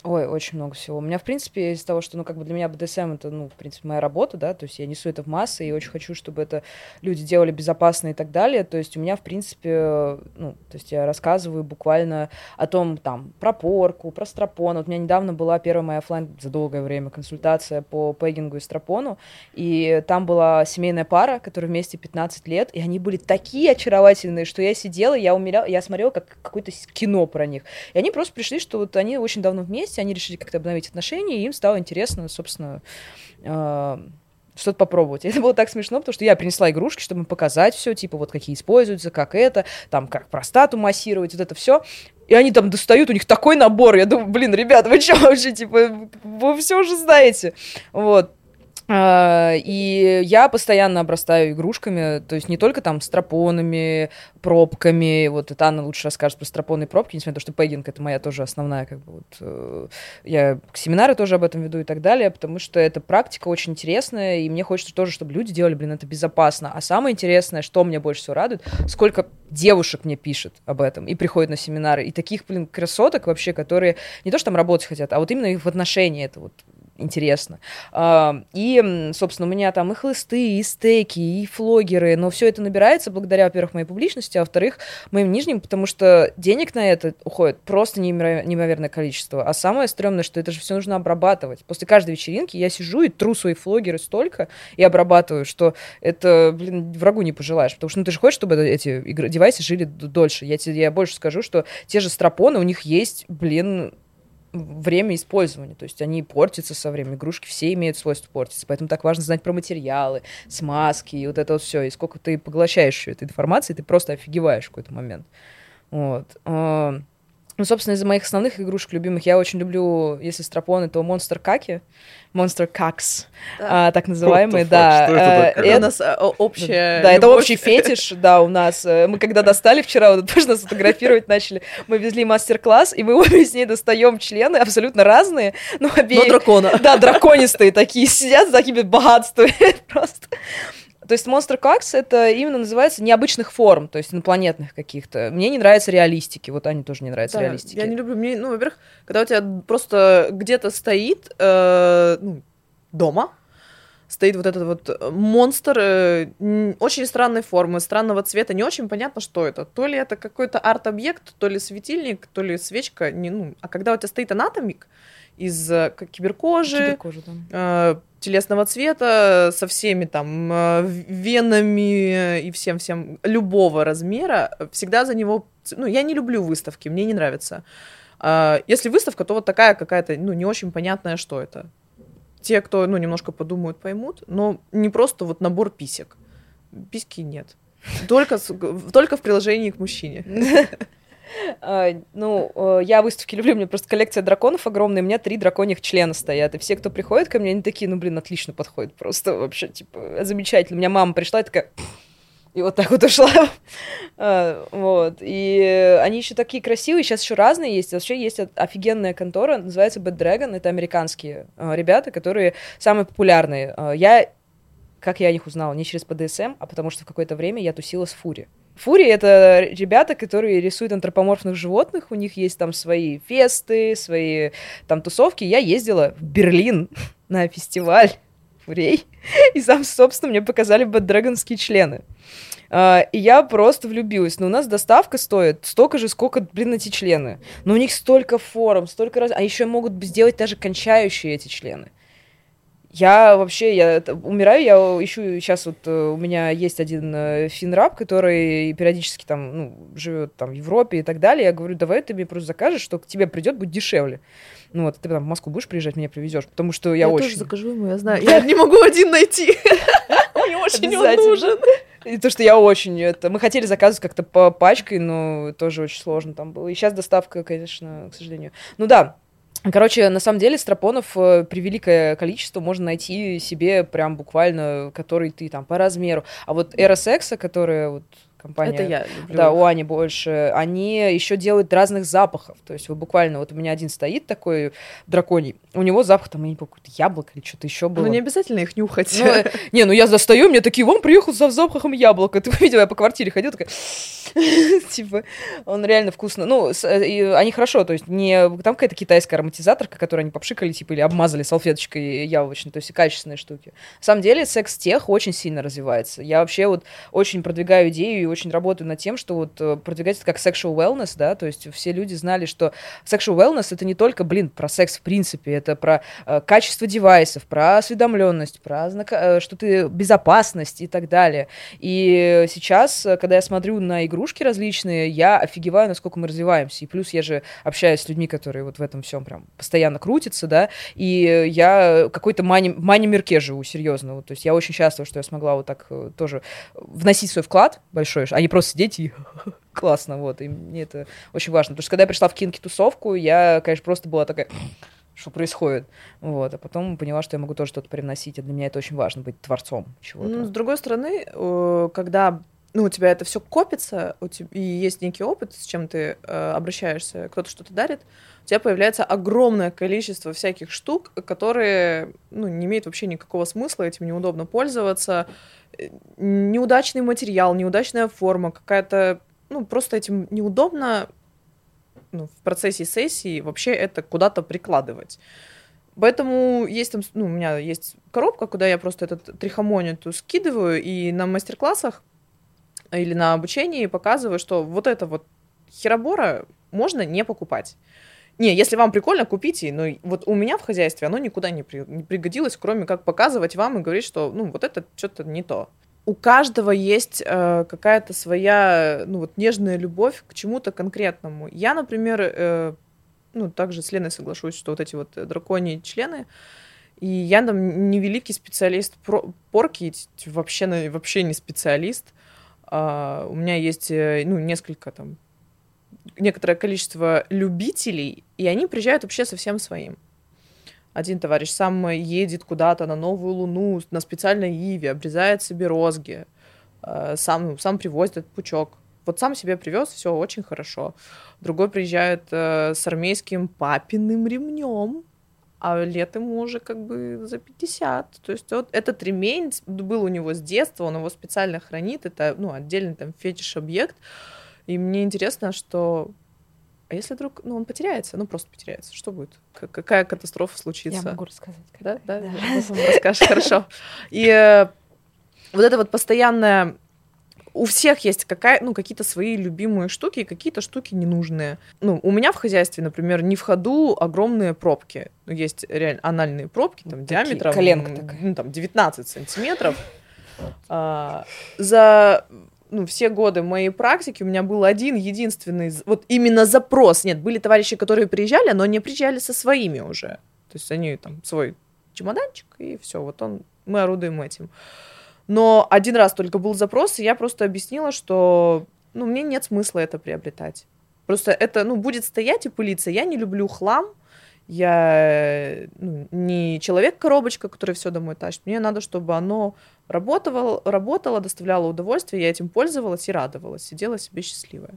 Ой, очень много всего. У меня, в принципе, из-за того, что, ну, как бы для меня БДСМ это, ну, в принципе, моя работа, да, то есть я несу это в массы и очень хочу, чтобы это люди делали безопасно и так далее. То есть у меня, в принципе, ну, то есть я рассказываю буквально о том, там, про порку, про стропон. Вот у меня недавно была первая моя оффлайн за долгое время консультация по пегингу и стропону, и там была семейная пара, которая вместе 15 лет, и они были такие очаровательные, что я сидела, я умеряла, я смотрела как какое-то кино про них. И они просто пришли, что вот они очень давно вместе, они решили как-то обновить отношения, и им стало интересно, собственно, э, что-то попробовать. Это было так смешно, потому что я принесла игрушки, чтобы им показать все, типа вот какие используются, как это, там как простату массировать, вот это все. И они там достают, у них такой набор. Я думаю, блин, ребята, вы что вообще, типа, вы все уже знаете. Вот. А, И я постоянно обрастаю игрушками, то есть не только там стропонами, пробками, вот это Анна лучше расскажет про стропоны и пробки, несмотря на то, что пегинг это моя тоже основная, как бы вот, э, я семинары тоже об этом веду и так далее, потому что эта практика очень интересная, и мне хочется тоже, чтобы люди делали, блин, это безопасно. А самое интересное, что меня больше всего радует, сколько девушек мне пишет об этом и приходят на семинары, и таких, блин, красоток вообще, которые не то, что там работать хотят, а вот именно их в отношении это вот интересно. А, И, собственно, у меня там и хлысты, и стейки, и флогеры, но все это набирается благодаря, во-первых, моей публичности, а во-вторых, моим нижним, потому что денег на это уходит просто неимоверное количество. А самое стрёмное, что это же все нужно обрабатывать. После каждой вечеринки я сижу и тру свои флогеры столько и обрабатываю, что это, блин, врагу не пожелаешь. Потому что ну, ты же хочешь, чтобы эти девайсы жили дольше. Я тебе я больше скажу, что те же стропоны, у них есть, блин, время использования, то есть они портятся со временем, игрушки все имеют свойство портиться, поэтому так важно знать про материалы, смазки и вот это вот все, и сколько ты поглощаешь всю эту информацию, ты просто офигеваешь в какой-то момент. Вот. А, Ну, собственно, из-за моих основных игрушек любимых я очень люблю, если стропоны, то Monster Каки, Monster Какс, а, так называемые, да. Что это Э, такое? Это у нас о- общая да, это любовь. общий фетиш, да, у нас. Э, Мы когда достали вчера, вот тоже нас фотографировать начали, мы везли мастер-класс, и мы обе с ней достаем члены абсолютно разные, но Но обеих... дракона. Да, драконистые такие, сидят с такими богатствами просто. То есть Monster Cox это именно называется необычных форм, то есть инопланетных каких-то. Мне не нравятся реалистики, вот Ане тоже не нравятся Да, реалистики. Я не люблю. Мне, ну, во-первых, когда у тебя просто где-то стоит э, ну, дома, стоит вот этот вот монстр э, очень странной формы, странного цвета, не очень понятно, что это. То ли это какой-то арт-объект, то ли светильник, то ли свечка. Не, ну, а когда у тебя стоит анатомик из э, киберкожи, Киберкожа, да. э, телесного цвета, со всеми там э, венами и всем-всем любого размера, всегда за него... Ну, я не люблю выставки, мне не нравится. А, Если выставка, то вот такая какая-то, ну, не очень понятная, что это. Те, кто, ну, немножко подумают, поймут, но не просто вот набор писек. Письки нет. Только, только в приложении к мужчине. А, ну, э, я выставки люблю, у меня просто коллекция драконов огромная, у меня три драконьих члена стоят, и все, кто приходит ко мне, они такие, ну, блин, отлично подходит, просто вообще, типа, замечательно. У меня мама пришла и такая, и вот так вот ушла. А, вот. И они еще такие красивые, сейчас еще разные есть. Вообще есть офигенная контора, называется Bad Dragon. Это американские ребята, которые самые популярные. Я, как я о них узнала, не через PDSM, а потому что в какое-то время я тусила с Фури. Фури — это ребята, которые рисуют антропоморфных животных, у них есть там свои фесты, свои там тусовки. Я ездила в Берлин на фестиваль фурей, и сам, собственно, мне показали бэддрэгонские члены. Uh, и я просто влюбилась. Но у нас доставка стоит столько же, сколько, блин, эти члены. Но у них столько форм, столько раз... А еще могут сделать даже кончающие эти члены. Я вообще, я умираю, я ищу, сейчас вот э, у меня есть один э, финраб, который периодически там, ну, живет там в Европе и так далее, я говорю, давай ты мне просто закажешь, что к тебе придет, будет дешевле. Ну вот, ты там в Москву будешь приезжать, меня привезешь, потому что я, я очень... Я тоже закажу ему, я знаю. Я не могу один найти. Мне очень он нужен. И то, что я очень это... Мы хотели заказывать как-то по пачкой, но тоже очень сложно там было. И сейчас доставка, конечно, к сожалению. Ну да, Короче, на самом деле стропонов э, превеликое количество можно найти себе прям буквально, который ты там по размеру. А вот эра секса, которая вот компания. Это я люблю. Да, у Ани больше. Они еще делают разных запахов. То есть вы буквально, вот у меня один стоит такой драконий, у него запах там, я не помню, яблоко или что-то еще было. Ну, не обязательно их нюхать. Ну, э, не, ну я застаю, мне такие, он приехал за запахом яблока. Ты видела, я по квартире ходила, такая, типа, он реально вкусно. Ну, э, они хорошо, то есть не там какая-то китайская ароматизаторка, которую они попшикали, типа, или обмазали салфеточкой яблочной, то есть качественные штуки. На самом деле, секс-тех очень сильно развивается. Я вообще вот очень продвигаю идею и очень работаю над тем, что вот э, продвигать это как sexual wellness, да, то есть все люди знали, что sexual wellness это не только, блин, про секс в принципе, это про э, качество девайсов, про осведомленность, про э, что ты безопасность и так далее. И сейчас, э, когда я смотрю на игрушки различные, я офигеваю, насколько мы развиваемся. И плюс я же общаюсь с людьми, которые вот в этом всем прям постоянно крутятся, да, и я какой-то мани, мани-мирке живу, серьезно. Вот, то есть я очень счастлива, что я смогла вот так э, тоже вносить свой вклад большой, а не просто сидеть и классно, вот, и мне это очень важно, потому что когда я пришла в Кинки тусовку, я, конечно, просто была такая, что происходит, вот, а потом поняла, что я могу тоже что-то привносить, и для меня это очень важно, быть творцом чего-то. Ну, с другой стороны, когда ну, у тебя это все копится, у тебя, и есть некий опыт, с чем ты э, обращаешься, кто-то что-то дарит, у тебя появляется огромное количество всяких штук, которые ну, не имеют вообще никакого смысла, этим неудобно пользоваться. Э, неудачный материал, неудачная форма, какая-то, ну, просто этим неудобно ну, в процессе сессии вообще это куда-то прикладывать. Поэтому есть там, ну, у меня есть коробка, куда я просто этот трихомониту скидываю, и на мастер-классах или на обучении показываю, что вот это вот херобора можно не покупать. Не, если вам прикольно, купите, но вот у меня в хозяйстве оно никуда не, при, не пригодилось, кроме как показывать вам и говорить, что, ну, вот это что-то не то. У каждого есть э, какая-то своя, ну, вот нежная любовь к чему-то конкретному. Я, например, э, ну, также с Леной соглашусь, что вот эти вот драконьи члены, и я там не великий специалист про порки, вообще, вообще не специалист. Uh, у меня есть, э, ну, несколько там, некоторое количество любителей, и они приезжают вообще со всем своим. Один товарищ сам едет куда-то на новую луну на специальной Иве, обрезает себе розги, uh, сам, сам привозит этот пучок. Вот сам себе привез, все очень хорошо. Другой приезжает uh, с армейским папиным ремнем, а лет ему уже как бы за 50. То есть вот этот ремень был у него с детства, он его специально хранит, это, ну, отдельный там фетиш-объект. И мне интересно, что а если вдруг, ну, он потеряется, ну, просто потеряется, что будет? К- какая катастрофа случится? Я могу рассказать. Да, да, да. расскажешь, хорошо. И э, вот это вот постоянное у всех есть какая, ну, какие-то свои любимые штуки и какие-то штуки ненужные. Ну, у меня в хозяйстве, например, не в ходу огромные пробки. Ну, есть реально анальные пробки, там, Такие, диаметром... Коленка такая. Ну, там, 19 сантиметров. А, за ну, все годы моей практики у меня был один единственный, вот именно запрос. Нет, были товарищи, которые приезжали, но не приезжали со своими уже. То есть они там свой чемоданчик, и все, вот он, мы орудуем этим. Но один раз только был запрос, и я просто объяснила, что ну, мне нет смысла это приобретать. Просто это, ну, будет стоять и пылиться. Я не люблю хлам, я ну, не человек-коробочка, который все домой тащит. Мне надо, чтобы оно работало, работало, доставляло удовольствие, я этим пользовалась и радовалась, сидела себе счастливая.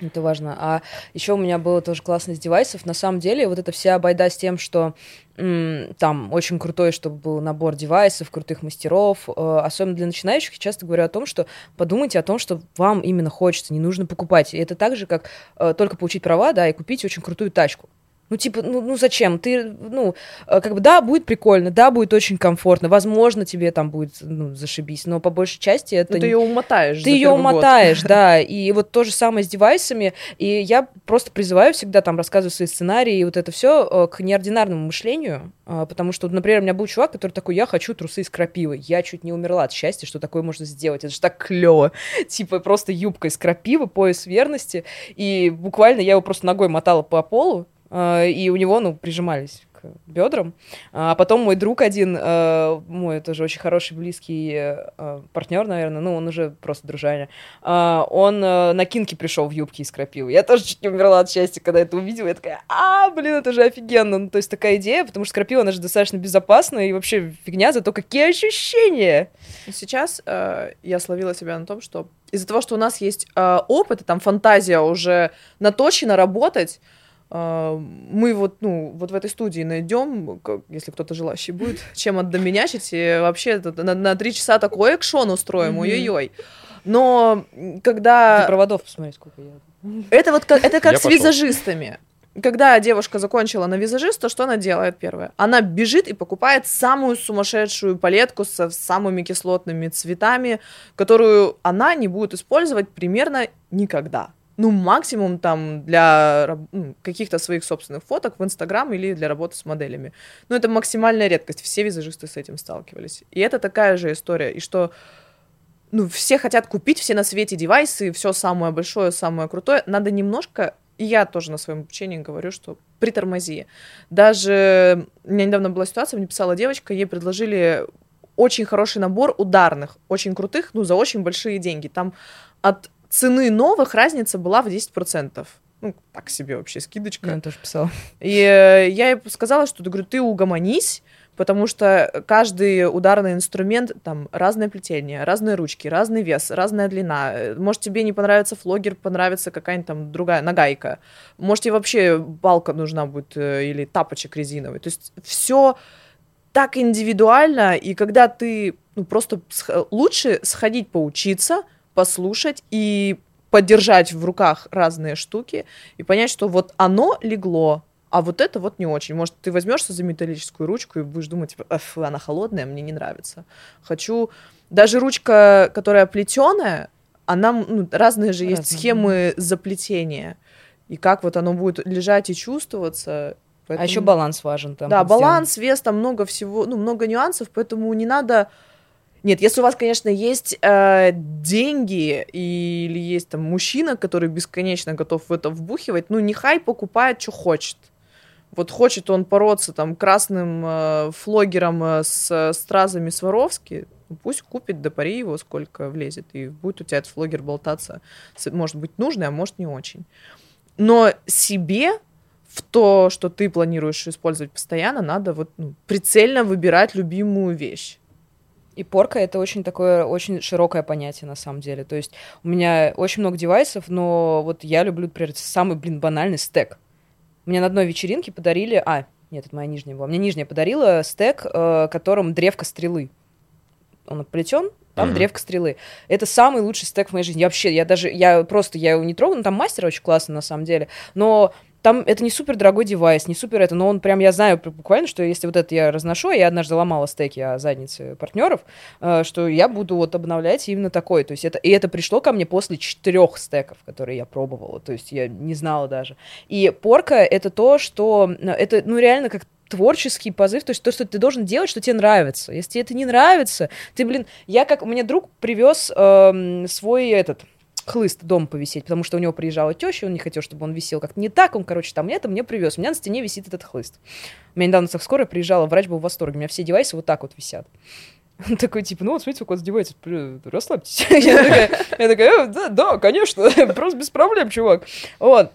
Это важно. А еще у меня было тоже классно с девайсов. На самом деле, вот эта вся байда с тем, что там очень крутой, чтобы был набор девайсов, крутых мастеров. Э, особенно для начинающих, я часто говорю о том, что подумайте о том, что вам именно хочется, не нужно покупать. И это так же, как э, только получить права, да, и купить очень крутую тачку. Ну, типа, ну, ну зачем? Ты, ну, э, как бы, да, будет прикольно, да, будет очень комфортно, возможно, тебе там будет, ну, зашибись, но по большей части это... Ну, ты ее умотаешь Ты ее умотаешь, год. да, и вот то же самое с девайсами, и я просто призываю всегда там рассказывать свои сценарии и вот это все э, к неординарному мышлению, э, потому что, например, у меня был чувак, который такой, я хочу трусы из крапивы, я чуть не умерла от счастья, что такое можно сделать, это же так клево, типа, просто юбка из крапивы, пояс верности, и буквально я его просто ногой мотала по полу, и у него, ну, прижимались к бедрам. А потом мой друг один, э, мой тоже очень хороший, близкий э, партнер, наверное, ну, он уже просто дружаня, он на кинки пришел в юбке из крапивы. Я тоже чуть не умерла от счастья, когда это увидела. Я такая, а, блин, это же офигенно. Ну, то есть такая идея, потому что крапива, она же достаточно безопасна, и вообще фигня, зато какие ощущения! Сейчас э, я словила себя на том, что из-за того, что у нас есть э, опыт, и там фантазия уже наточена работать, мы вот, ну, вот в этой студии найдем, если кто-то желающий будет, чем отдоменячить, и вообще на, на три часа такой экшон устроим, ой-ой-ой. Но когда... Ты проводов посмотри, сколько я... Это вот как, это как я с пошел. визажистами. Когда девушка закончила на визажиста, что она делает первое? Она бежит и покупает самую сумасшедшую палетку со самыми кислотными цветами, которую она не будет использовать примерно никогда ну, максимум там для ну, каких-то своих собственных фоток в Инстаграм или для работы с моделями. Но это максимальная редкость. Все визажисты с этим сталкивались. И это такая же история. И что ну, все хотят купить все на свете девайсы, все самое большое, самое крутое. Надо немножко, и я тоже на своем обучении говорю, что притормози. Даже у меня недавно была ситуация, мне писала девочка, ей предложили очень хороший набор ударных, очень крутых, ну, за очень большие деньги. Там от цены новых разница была в 10%. Ну, так себе вообще скидочка. Я тоже писала. И э, я ей сказала, что, говорю, ты угомонись, потому что каждый ударный инструмент, там, разное плетение, разные ручки, разный вес, разная длина. Может, тебе не понравится флогер, понравится какая-нибудь там другая нагайка. Может, тебе вообще балка нужна будет э, или тапочек резиновый. То есть все так индивидуально, и когда ты ну, просто лучше сходить поучиться, послушать и подержать в руках разные штуки и понять, что вот оно легло, а вот это вот не очень. Может, ты возьмешься за металлическую ручку и будешь думать, типа, она холодная, мне не нравится. Хочу... Даже ручка, которая плетеная, она, ну, разные же разные. есть схемы заплетения. И как вот оно будет лежать и чувствоваться. Поэтому... А еще баланс важен там. Да, баланс, вес, там много всего, ну, много нюансов, поэтому не надо нет, если у вас, конечно, есть э, деньги или есть там мужчина, который бесконечно готов в это вбухивать, ну, нехай покупает, что хочет. Вот хочет он бороться там красным э, флогером э, с стразами Сваровски, пусть купит, до пари его сколько влезет, и будет у тебя этот флогер болтаться. Может быть нужный, а может не очень. Но себе в то, что ты планируешь использовать постоянно, надо вот ну, прицельно выбирать любимую вещь. И порка это очень такое, очень широкое понятие на самом деле. То есть у меня очень много девайсов, но вот я люблю, например, самый, блин, банальный стек. Мне на одной вечеринке подарили... А, нет, это моя нижняя была. Мне нижняя подарила стек, э, которым древко стрелы. Он оплетен, там mm-hmm. древко стрелы. Это самый лучший стек в моей жизни. Я вообще, я даже, я просто, я его не трогаю, ну, там мастер очень классный на самом деле, но там это не супер дорогой девайс, не супер это, но он прям, я знаю буквально, что если вот это я разношу, я однажды ломала стеки о заднице партнеров, э, что я буду вот обновлять именно такой. То есть это, и это пришло ко мне после четырех стеков, которые я пробовала. То есть я не знала даже. И порка это то, что это, ну, реально как творческий позыв, то есть то, что ты должен делать, что тебе нравится. Если тебе это не нравится, ты, блин, я как, у меня друг привез э, свой этот, хлыст дом повисеть, потому что у него приезжала теща, он не хотел, чтобы он висел как-то не так, он, короче, там это мне привез. У меня на стене висит этот хлыст. У меня недавно так скоро приезжала, врач был в восторге, у меня все девайсы вот так вот висят. Он такой, типа, ну вот смотрите, вас девайс, расслабьтесь. Я такая, я такая «Э, да, да, конечно, просто без проблем, чувак. Вот.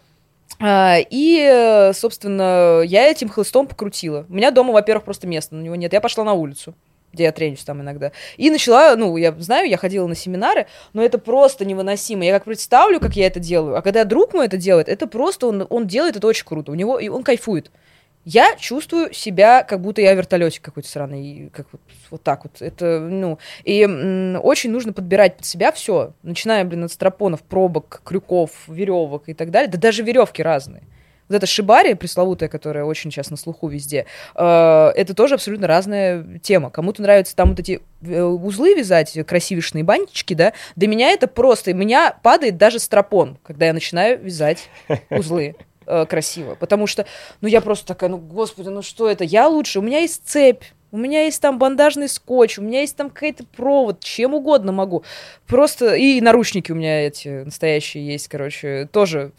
А, и, собственно, я этим хлыстом покрутила. У меня дома, во-первых, просто места на него нет. Я пошла на улицу где я тренюсь там иногда. И начала, ну, я знаю, я ходила на семинары, но это просто невыносимо. Я как представлю, как я это делаю, а когда друг мой это делает, это просто, он, он делает это очень круто, у него, и он кайфует. Я чувствую себя, как будто я в вертолете какой-то сраный, как вот, вот так вот. Это, ну, и м, очень нужно подбирать под себя все, начиная, блин, от стропонов, пробок, крюков, веревок и так далее. Да даже веревки разные. Вот эта шибари пресловутая, которая очень сейчас на слуху везде, э, это тоже абсолютно разная тема. Кому-то нравится там вот эти э, узлы вязать, красивишные бантички, да, до меня это просто, меня падает даже стропон, когда я начинаю вязать узлы э, красиво, потому что, ну, я просто такая, ну, господи, ну что это, я лучше, у меня есть цепь, у меня есть там бандажный скотч, у меня есть там какой-то провод, чем угодно могу. Просто и наручники у меня эти настоящие есть, короче, тоже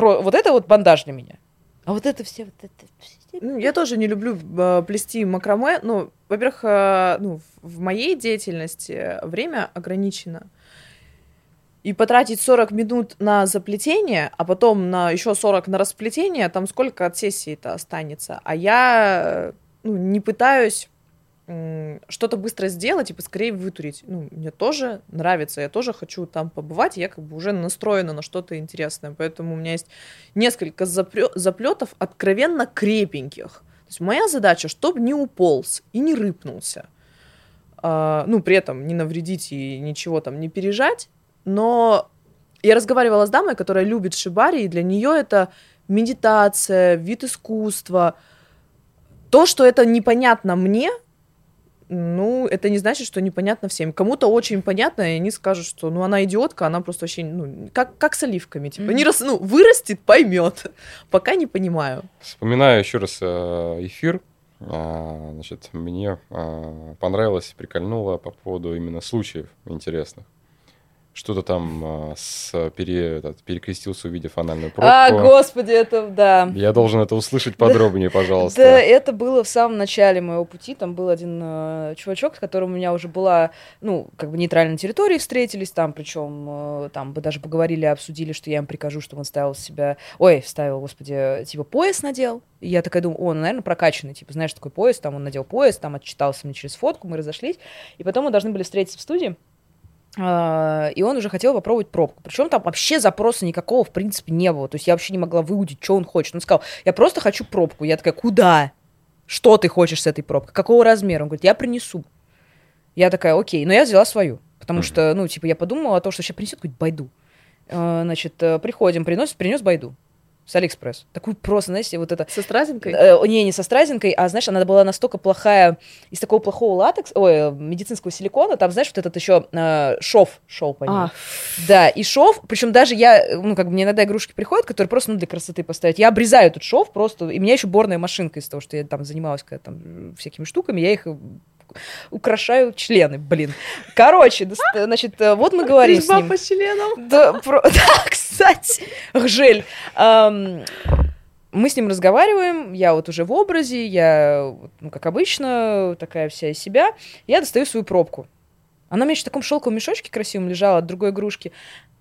про... Вот это вот бандаж для меня. А вот это все... Вот это... Ну, я тоже не люблю э, плести макраме. Ну, во-первых, э, ну, в моей деятельности время ограничено. И потратить 40 минут на заплетение, а потом на еще 40 на расплетение, там сколько от сессии-то останется. А я ну, не пытаюсь что-то быстро сделать и поскорее вытурить. Ну, мне тоже нравится, я тоже хочу там побывать, я как бы уже настроена на что-то интересное, поэтому у меня есть несколько заплетов откровенно крепеньких. То есть моя задача, чтобы не уполз и не рыпнулся. А, ну, при этом не навредить и ничего там не пережать, но я разговаривала с дамой, которая любит шибари, и для нее это медитация, вид искусства. То, что это непонятно мне, ну, это не значит, что непонятно всем. Кому-то очень понятно, и они скажут, что, ну, она идиотка, она просто вообще, ну, как, как с оливками, типа, mm-hmm. не рас, ну, вырастет, поймет. Пока не понимаю. Вспоминаю еще раз э, эфир, а, значит, мне а, понравилось, прикольнуло по поводу именно случаев интересных что-то там а, с, пере, этот, перекрестился, увидев анальную пробку. А, господи, это, да. Я должен это услышать подробнее, пожалуйста. Да, это было в самом начале моего пути. Там был один э, чувачок, с которым у меня уже была, ну, как бы нейтральная территория, встретились там, причем э, там бы даже поговорили, обсудили, что я им прикажу, чтобы он ставил себя... Ой, ставил, господи, типа пояс надел. И я такая думаю, о, ну, наверное, прокачанный, типа, знаешь, такой пояс, там он надел пояс, там отчитался мне через фотку, мы разошлись. И потом мы должны были встретиться в студии. А, и он уже хотел попробовать пробку. Причем там вообще запроса никакого, в принципе, не было. То есть я вообще не могла выудить, что он хочет. Он сказал, я просто хочу пробку. Я такая, куда? Что ты хочешь с этой пробкой? Какого размера? Он говорит, я принесу. Я такая, окей. Но я взяла свою. Потому что, ну, типа, я подумала о том, что сейчас принесет какую-то байду. А, значит, э, приходим, приносит, принес байду с Алиэкспресс. Такую просто, знаете, вот это... Со стразинкой? Э, не, не со стразинкой, а, знаешь, она была настолько плохая, из такого плохого латекса, ой, медицинского силикона, там, знаешь, вот этот еще э, шов шел по ней. А. Да, и шов, причем даже я, ну, как бы мне иногда игрушки приходят, которые просто, ну, для красоты поставить, я обрезаю этот шов просто, и у меня еще борная машинка из того, что я там занималась когда, там всякими штуками, я их украшаю члены, блин. Короче, значит, э, вот мы говорим с ним. по членам? Да, про... да кстати, Гжель. Мы с ним разговариваем, я вот уже в образе, я, ну, как обычно, такая вся из себя. Я достаю свою пробку. Она у меня еще в таком шелковом мешочке красивом лежала от другой игрушки.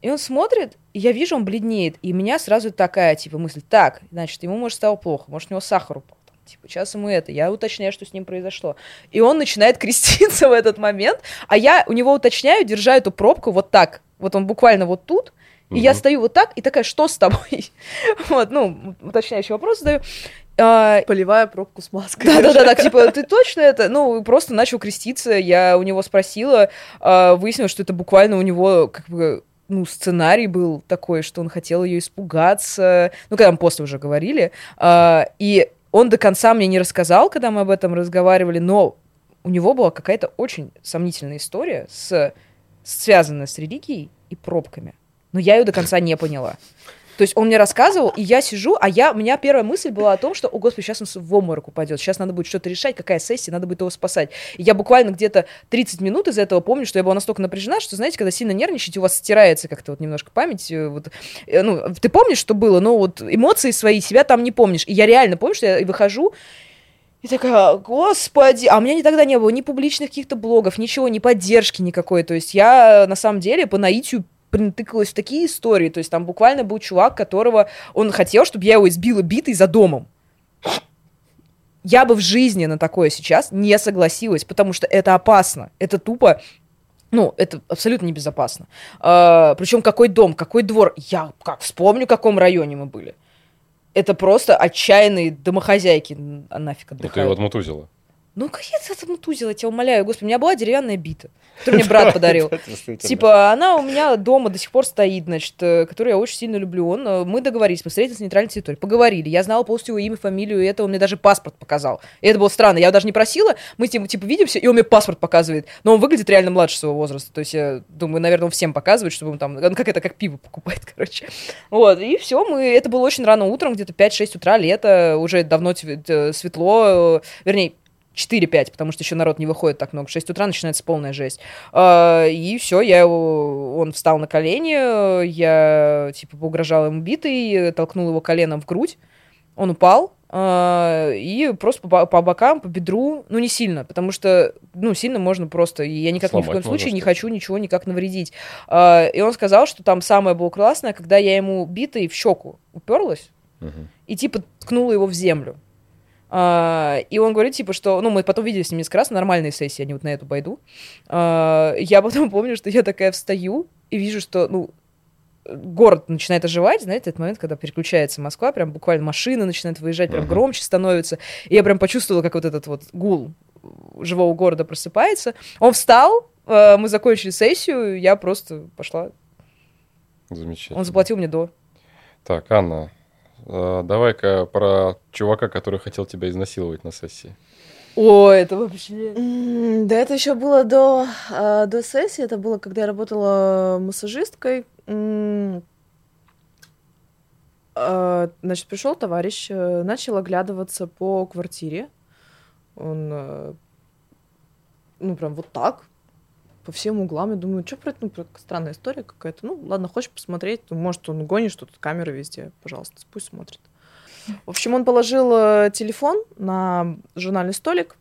И он смотрит, и я вижу, он бледнеет. И у меня сразу такая, типа, мысль, так, значит, ему, может, стало плохо, может, у него сахар упал. Типа, сейчас ему это. Я уточняю, что с ним произошло. И он начинает креститься в этот момент, а я у него уточняю, держа эту пробку вот так. Вот он буквально вот тут, и угу. я стою вот так, и такая, что с тобой? вот, ну, уточняющий вопрос задаю. А, Поливая пробку с маской. Да-да-да, так, типа, ты точно это? Ну, просто начал креститься, я у него спросила, а, выяснилось, что это буквально у него, как бы, ну, сценарий был такой, что он хотел ее испугаться, ну, когда мы после уже говорили, а, и он до конца мне не рассказал, когда мы об этом разговаривали, но у него была какая-то очень сомнительная история, с, связанная с религией и пробками. Но я ее до конца не поняла. То есть он мне рассказывал, и я сижу, а я, у меня первая мысль была о том, что, о господи, сейчас он в обморок упадет, сейчас надо будет что-то решать, какая сессия, надо будет его спасать. И я буквально где-то 30 минут из этого помню, что я была настолько напряжена, что, знаете, когда сильно нервничаете, у вас стирается как-то вот немножко память. Э, вот, э, ну, ты помнишь, что было, но вот эмоции свои, себя там не помнишь. И я реально помню, что я выхожу, и такая, господи, а у меня никогда не было ни публичных каких-то блогов, ничего, ни поддержки никакой. То есть я на самом деле по наитию принтыкалась в такие истории. То есть там буквально был чувак, которого он хотел, чтобы я его избила битой за домом. Я бы в жизни на такое сейчас не согласилась, потому что это опасно. Это тупо ну, это абсолютно небезопасно. А, причем какой дом, какой двор. Я как вспомню, в каком районе мы были. Это просто отчаянные домохозяйки нафиг отдыхают. Ну, ты его отмутузила. Ну, какие ты там тузила, я тебя умоляю. Господи, у меня была деревянная бита, которую мне брат подарил. Типа, она у меня дома до сих пор стоит, значит, э, которую я очень сильно люблю. Он, э, мы договорились, мы встретились на нейтральной территории, поговорили. Я знала полностью его имя, фамилию, и это он мне даже паспорт показал. И это было странно. Я даже не просила, мы типа, типа видимся, и он мне паспорт показывает. Но он выглядит реально младше своего возраста. То есть, я думаю, наверное, он всем показывает, чтобы он там, он как это, как пиво покупает, короче. Вот, и все, мы, это было очень рано утром, где-то 5-6 утра, лето, уже давно светло, э, вернее, 4-5, потому что еще народ не выходит так много. В 6 утра начинается полная жесть. А, и все, я его, он встал на колени, я типа поугрожала ему битой, толкнул его коленом в грудь, он упал, а, и просто по, по бокам, по бедру, ну, не сильно, потому что, ну, сильно можно просто, и я никак Сломать ни в коем случае не хочу ничего никак навредить. А, и он сказал, что там самое было классное, когда я ему битой в щеку уперлась, угу. и типа ткнула его в землю. Uh, и он говорит, типа, что, ну, мы потом видели с ним несколько раз, нормальные сессии, они вот на эту пойду. Uh, я потом помню, что я такая встаю и вижу, что, ну, город начинает оживать, знаете, этот момент, когда переключается Москва, прям буквально машины начинают выезжать, прям громче становится. И я прям почувствовала, как вот этот вот гул живого города просыпается. Он встал, uh, мы закончили сессию, я просто пошла. Замечательно. Он заплатил мне до. Так, Анна, а, давай-ка про чувака, который хотел тебя изнасиловать на сессии. О, это вообще... Да это еще было до, а, до сессии, это было, когда я работала массажисткой. А, значит, пришел товарищ, э, начал оглядываться по квартире. Он, э, ну, прям вот так, по всем углам. Я думаю, что про это, ну, странная история какая-то. Ну, ладно, хочешь посмотреть, ну, может, он гонит, что тут камеры везде, пожалуйста, пусть смотрит. В общем, он положил э, телефон на журнальный столик,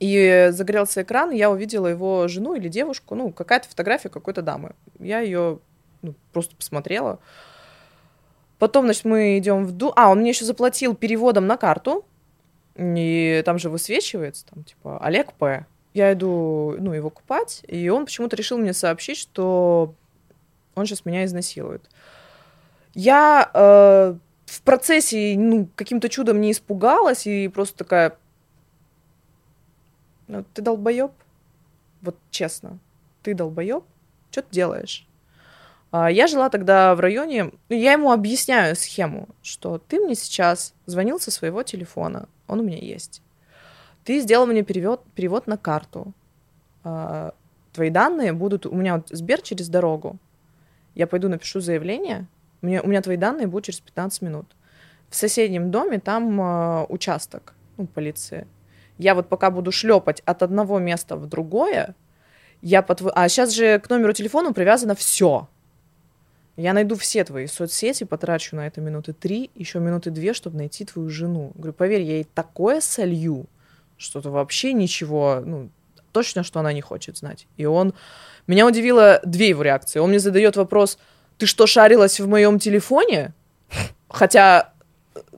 и загорелся экран, и я увидела его жену или девушку, ну, какая-то фотография какой-то дамы. Я ее ну, просто посмотрела. Потом, значит, мы идем в ду... А, он мне еще заплатил переводом на карту, и там же высвечивается, там, типа, Олег П я иду, ну, его купать, и он почему-то решил мне сообщить, что он сейчас меня изнасилует. Я э, в процессе, ну, каким-то чудом не испугалась и просто такая, ну, ты долбоеб? Вот честно, ты долбоеб? Что ты делаешь? А, я жила тогда в районе, ну, я ему объясняю схему, что ты мне сейчас звонил со своего телефона, он у меня есть. Ты сделал мне перевод, перевод на карту. А, твои данные будут... У меня вот Сбер через дорогу. Я пойду напишу заявление. Мне, у меня твои данные будут через 15 минут. В соседнем доме там а, участок, ну, полиции. Я вот пока буду шлепать от одного места в другое, я по тв... А сейчас же к номеру телефона привязано все. Я найду все твои соцсети, потрачу на это минуты три, еще минуты две, чтобы найти твою жену. Говорю, поверь, я ей такое солью, что-то вообще ничего, ну, точно, что она не хочет знать. И он... Меня удивило две его реакции. Он мне задает вопрос, ты что, шарилась в моем телефоне? Хотя,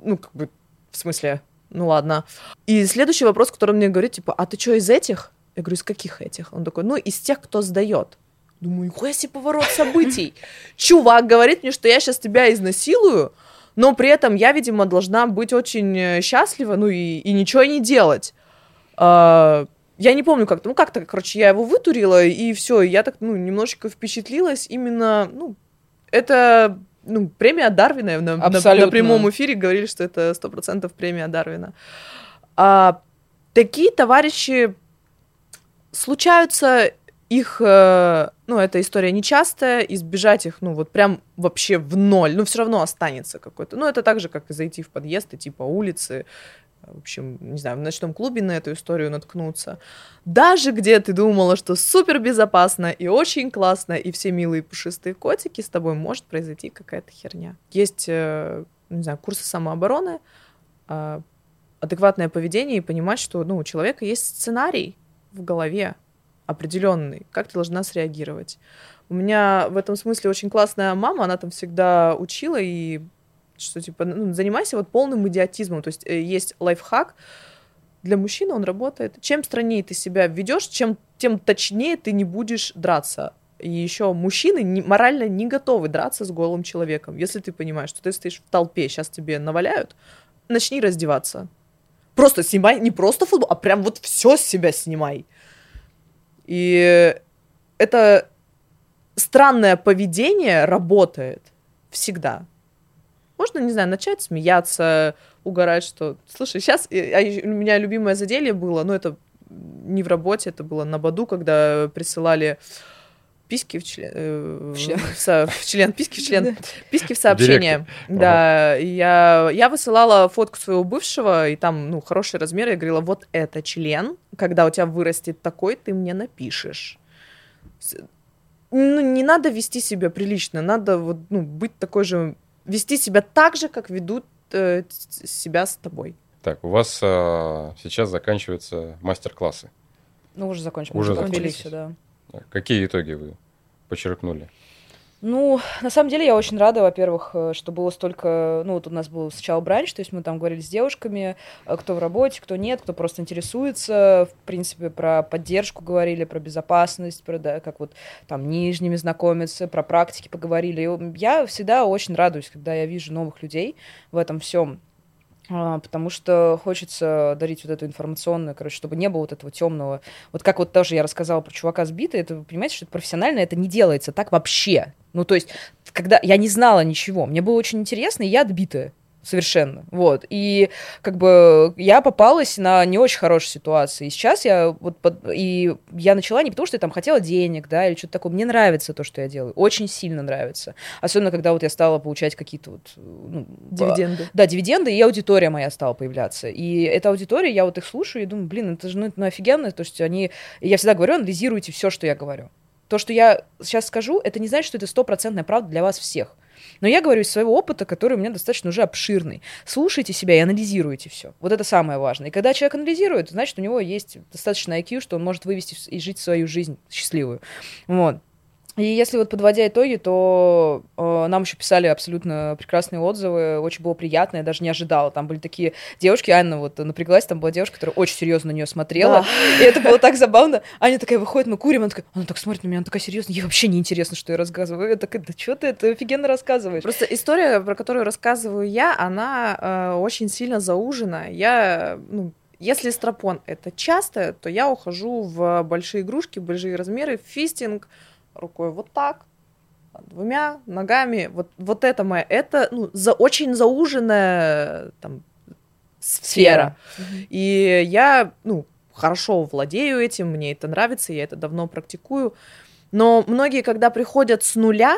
ну, как бы, в смысле, ну ладно. И следующий вопрос, который он мне говорит, типа, а ты что, из этих? Я говорю, из каких этих? Он такой, ну, из тех, кто сдает. Думаю, нихуя себе поворот событий. Чувак говорит мне, что я сейчас тебя изнасилую, но при этом я, видимо, должна быть очень э, счастлива, ну и, и ничего не делать. А, я не помню как-то, ну как-то, короче, я его вытурила, и все, я так, ну, немножечко впечатлилась именно, ну, это, ну, премия Дарвина, на, на, на прямом эфире говорили, что это сто процентов премия Дарвина. А, такие товарищи случаются, их, э, ну, эта история нечастая, избежать их, ну, вот прям вообще в ноль, ну, все равно останется какой-то. Ну, это так же, как и зайти в подъезд и типа улицы, в общем, не знаю, в ночном клубе на эту историю наткнуться. Даже где ты думала, что супер безопасно и очень классно, и все милые пушистые котики, с тобой может произойти какая-то херня. Есть, э, не знаю, курсы самообороны, а, адекватное поведение и понимать, что ну, у человека есть сценарий в голове определенный, как ты должна среагировать. У меня в этом смысле очень классная мама, она там всегда учила и что типа ну, занимайся вот полным идиотизмом. То есть э, есть лайфхак для мужчины, он работает. Чем страннее ты себя ведешь, чем тем точнее ты не будешь драться. И еще мужчины не, морально не готовы драться с голым человеком. Если ты понимаешь, что ты стоишь в толпе, сейчас тебе наваляют, начни раздеваться. Просто снимай, не просто футбол, а прям вот все с себя снимай. И это странное поведение работает всегда. Можно, не знаю, начать смеяться, угорать, что... Слушай, сейчас а у меня любимое заделье было, но это не в работе, это было на Баду, когда присылали писки в член, э, в член, в, со, в член писки в член, писки в сообщение. Да, ага. я, я высылала фотку своего бывшего, и там, ну, хороший размер, я говорила, вот это член, когда у тебя вырастет такой, ты мне напишешь. Ну, не надо вести себя прилично, надо вот, ну, быть такой же, вести себя так же, как ведут э, себя с тобой. Так, у вас э, сейчас заканчиваются мастер-классы. Ну, уже закончили. Уже закончились. да. Какие итоги вы почерпнули? Ну, на самом деле я очень рада, во-первых, э, что было столько... Ну, вот у нас был сначала бранч, то есть мы там говорили с девушками, э, кто в работе, кто нет, кто просто интересуется, в принципе, про поддержку говорили, про безопасность, про, да, как вот там нижними знакомиться, про практики поговорили. Я всегда очень радуюсь, когда я вижу новых людей в этом всем. А, потому что хочется дарить вот эту информационную, короче, чтобы не было вот этого темного. Вот как вот тоже я рассказала про чувака сбитый, это вы понимаете, что это профессионально это не делается так вообще. Ну, то есть, когда я не знала ничего, мне было очень интересно, и я отбитая совершенно, вот, и как бы я попалась на не очень хорошей ситуации, и сейчас я вот, под... и я начала не потому, что я там хотела денег, да, или что-то такое, мне нравится то, что я делаю, очень сильно нравится, особенно когда вот я стала получать какие-то вот, ну, дивиденды, да, дивиденды, и аудитория моя стала появляться, и эта аудитория, я вот их слушаю и думаю, блин, это же, ну, ну, офигенно, то есть они, я всегда говорю, анализируйте все, что я говорю, то, что я сейчас скажу, это не значит, что это стопроцентная правда для вас всех. Но я говорю из своего опыта, который у меня достаточно уже обширный. Слушайте себя и анализируйте все. Вот это самое важное. И когда человек анализирует, значит, у него есть достаточно IQ, что он может вывести и жить свою жизнь счастливую. Вот. И если вот подводя итоги, то э, нам еще писали абсолютно прекрасные отзывы, очень было приятно, я даже не ожидала. Там были такие девушки, Анна вот напряглась, там была девушка, которая очень серьезно на нее смотрела, да. и это было так забавно. Аня такая выходит, мы курим, она такая, она так смотрит на меня, она такая серьезная, ей вообще не интересно, что я рассказываю. Я такая, да что ты, это офигенно рассказываешь. Просто история, про которую рассказываю я, она э, очень сильно заужена. Я, ну, если стропон это часто, то я ухожу в большие игрушки, большие размеры, фистинг, рукой вот так, двумя ногами. Вот, вот это моя, это ну, за, очень зауженная там, сфера. сфера. И я, ну, хорошо владею этим, мне это нравится, я это давно практикую. Но многие, когда приходят с нуля,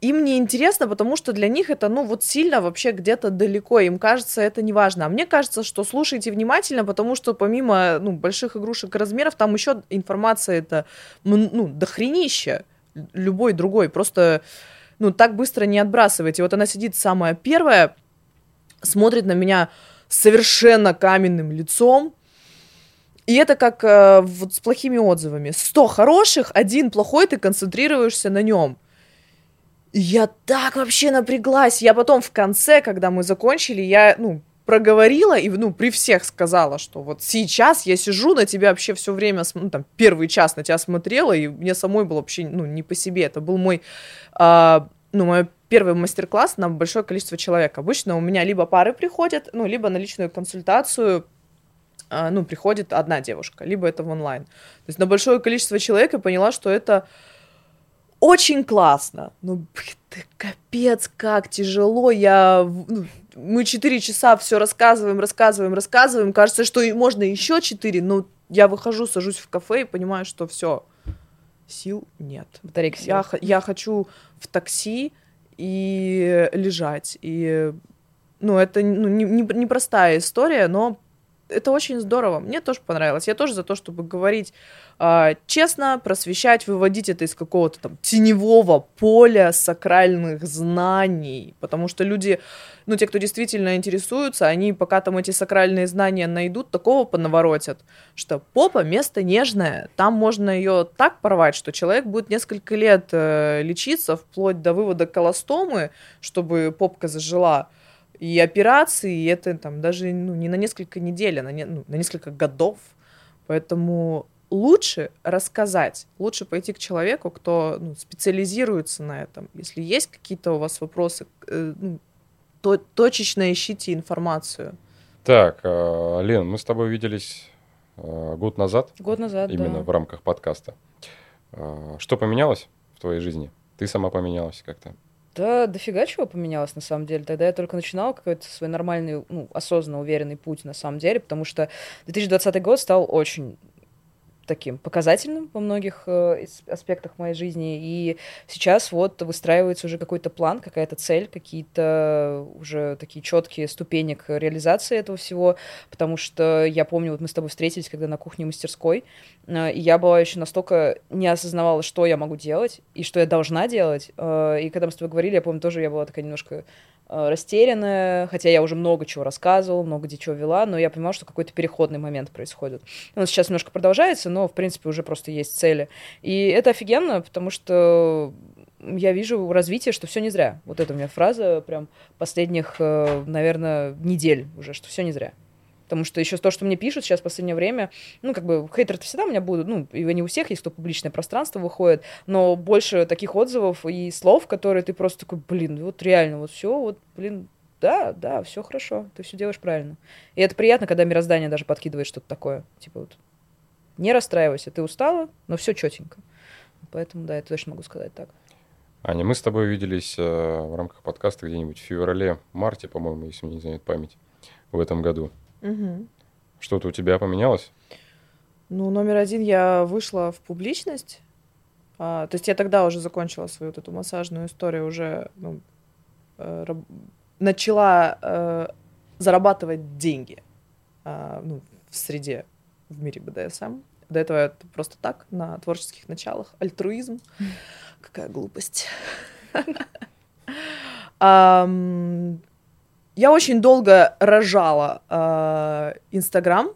им не интересно, потому что для них это, ну, вот сильно вообще где-то далеко, им кажется, это не важно. А мне кажется, что слушайте внимательно, потому что помимо, ну, больших игрушек размеров, там еще информация это, ну, дохренища любой другой. Просто, ну, так быстро не отбрасывайте. Вот она сидит самая первая, смотрит на меня совершенно каменным лицом, и это как э, вот с плохими отзывами. Сто хороших, один плохой, ты концентрируешься на нем. Я так вообще напряглась. Я потом в конце, когда мы закончили, я, ну, проговорила и, ну, при всех сказала, что вот сейчас я сижу на тебя вообще все время, ну, там, первый час на тебя смотрела, и мне самой было вообще, ну, не по себе. Это был мой, э, ну, мой первый мастер-класс на большое количество человек. Обычно у меня либо пары приходят, ну, либо на личную консультацию э, ну, приходит одна девушка, либо это в онлайн. То есть на большое количество человек я поняла, что это очень классно. Ну, блин, капец, как тяжело. Я, ну, мы четыре часа все рассказываем, рассказываем, рассказываем. Кажется, что и можно еще четыре, но я выхожу, сажусь в кафе и понимаю, что все, сил нет. Батарейка сил. Я, я хочу в такси и лежать. И, ну, это ну, не, не, непростая история, но это очень здорово. Мне тоже понравилось. Я тоже за то, чтобы говорить э, честно, просвещать, выводить это из какого-то там теневого поля сакральных знаний. Потому что люди, ну, те, кто действительно интересуются, они пока там эти сакральные знания найдут, такого понаворотят, что попа место нежное. Там можно ее так порвать, что человек будет несколько лет э, лечиться, вплоть до вывода колостомы, чтобы попка зажила и операции, и это там даже ну, не на несколько недель, а на, не, ну, на несколько годов. Поэтому лучше рассказать, лучше пойти к человеку, кто ну, специализируется на этом. Если есть какие-то у вас вопросы, э, ну, то точечно ищите информацию. Так, э, Лен, мы с тобой виделись э, год назад. Год назад, Именно да. в рамках подкаста. Э, что поменялось в твоей жизни? Ты сама поменялась как-то? Да, дофига чего поменялось, на самом деле. Тогда я только начинала какой-то свой нормальный, ну, осознанно уверенный путь, на самом деле, потому что 2020 год стал очень таким показательным во многих э, аспектах моей жизни. И сейчас вот выстраивается уже какой-то план, какая-то цель, какие-то уже такие четкие ступени к реализации этого всего. Потому что я помню, вот мы с тобой встретились, когда на кухне мастерской, э, и я была еще настолько не осознавала, что я могу делать и что я должна делать. Э, и когда мы с тобой говорили, я помню, тоже я была такая немножко Э, растерянная, хотя я уже много чего рассказывала, много где чего вела, но я понимала, что какой-то переходный момент происходит. Он сейчас немножко продолжается, но, в принципе, уже просто есть цели. И это офигенно, потому что я вижу развитие, что все не зря. Вот это у меня фраза прям последних, э, наверное, недель уже, что все не зря. Потому что еще то, что мне пишут сейчас в последнее время, ну, как бы, хейтеры всегда у меня будут, ну, и не у всех есть, кто публичное пространство выходит, но больше таких отзывов и слов, которые ты просто такой, блин, вот реально, вот все, вот, блин, да, да, все хорошо, ты все делаешь правильно. И это приятно, когда мироздание даже подкидывает что-то такое. Типа вот, не расстраивайся, ты устала, но все четенько. Поэтому, да, я точно могу сказать так. Аня, мы с тобой виделись э, в рамках подкаста где-нибудь в феврале-марте, по-моему, если мне не знает память, в этом году. Угу. Что-то у тебя поменялось? Ну, номер один, я вышла в публичность. А, то есть я тогда уже закончила свою вот эту массажную историю, уже ну, э, раб- начала э, зарабатывать деньги э, ну, в среде, в мире БДСМ. До этого это просто так, на творческих началах. Альтруизм. Какая глупость. Я очень долго рожала э, Инстаграм,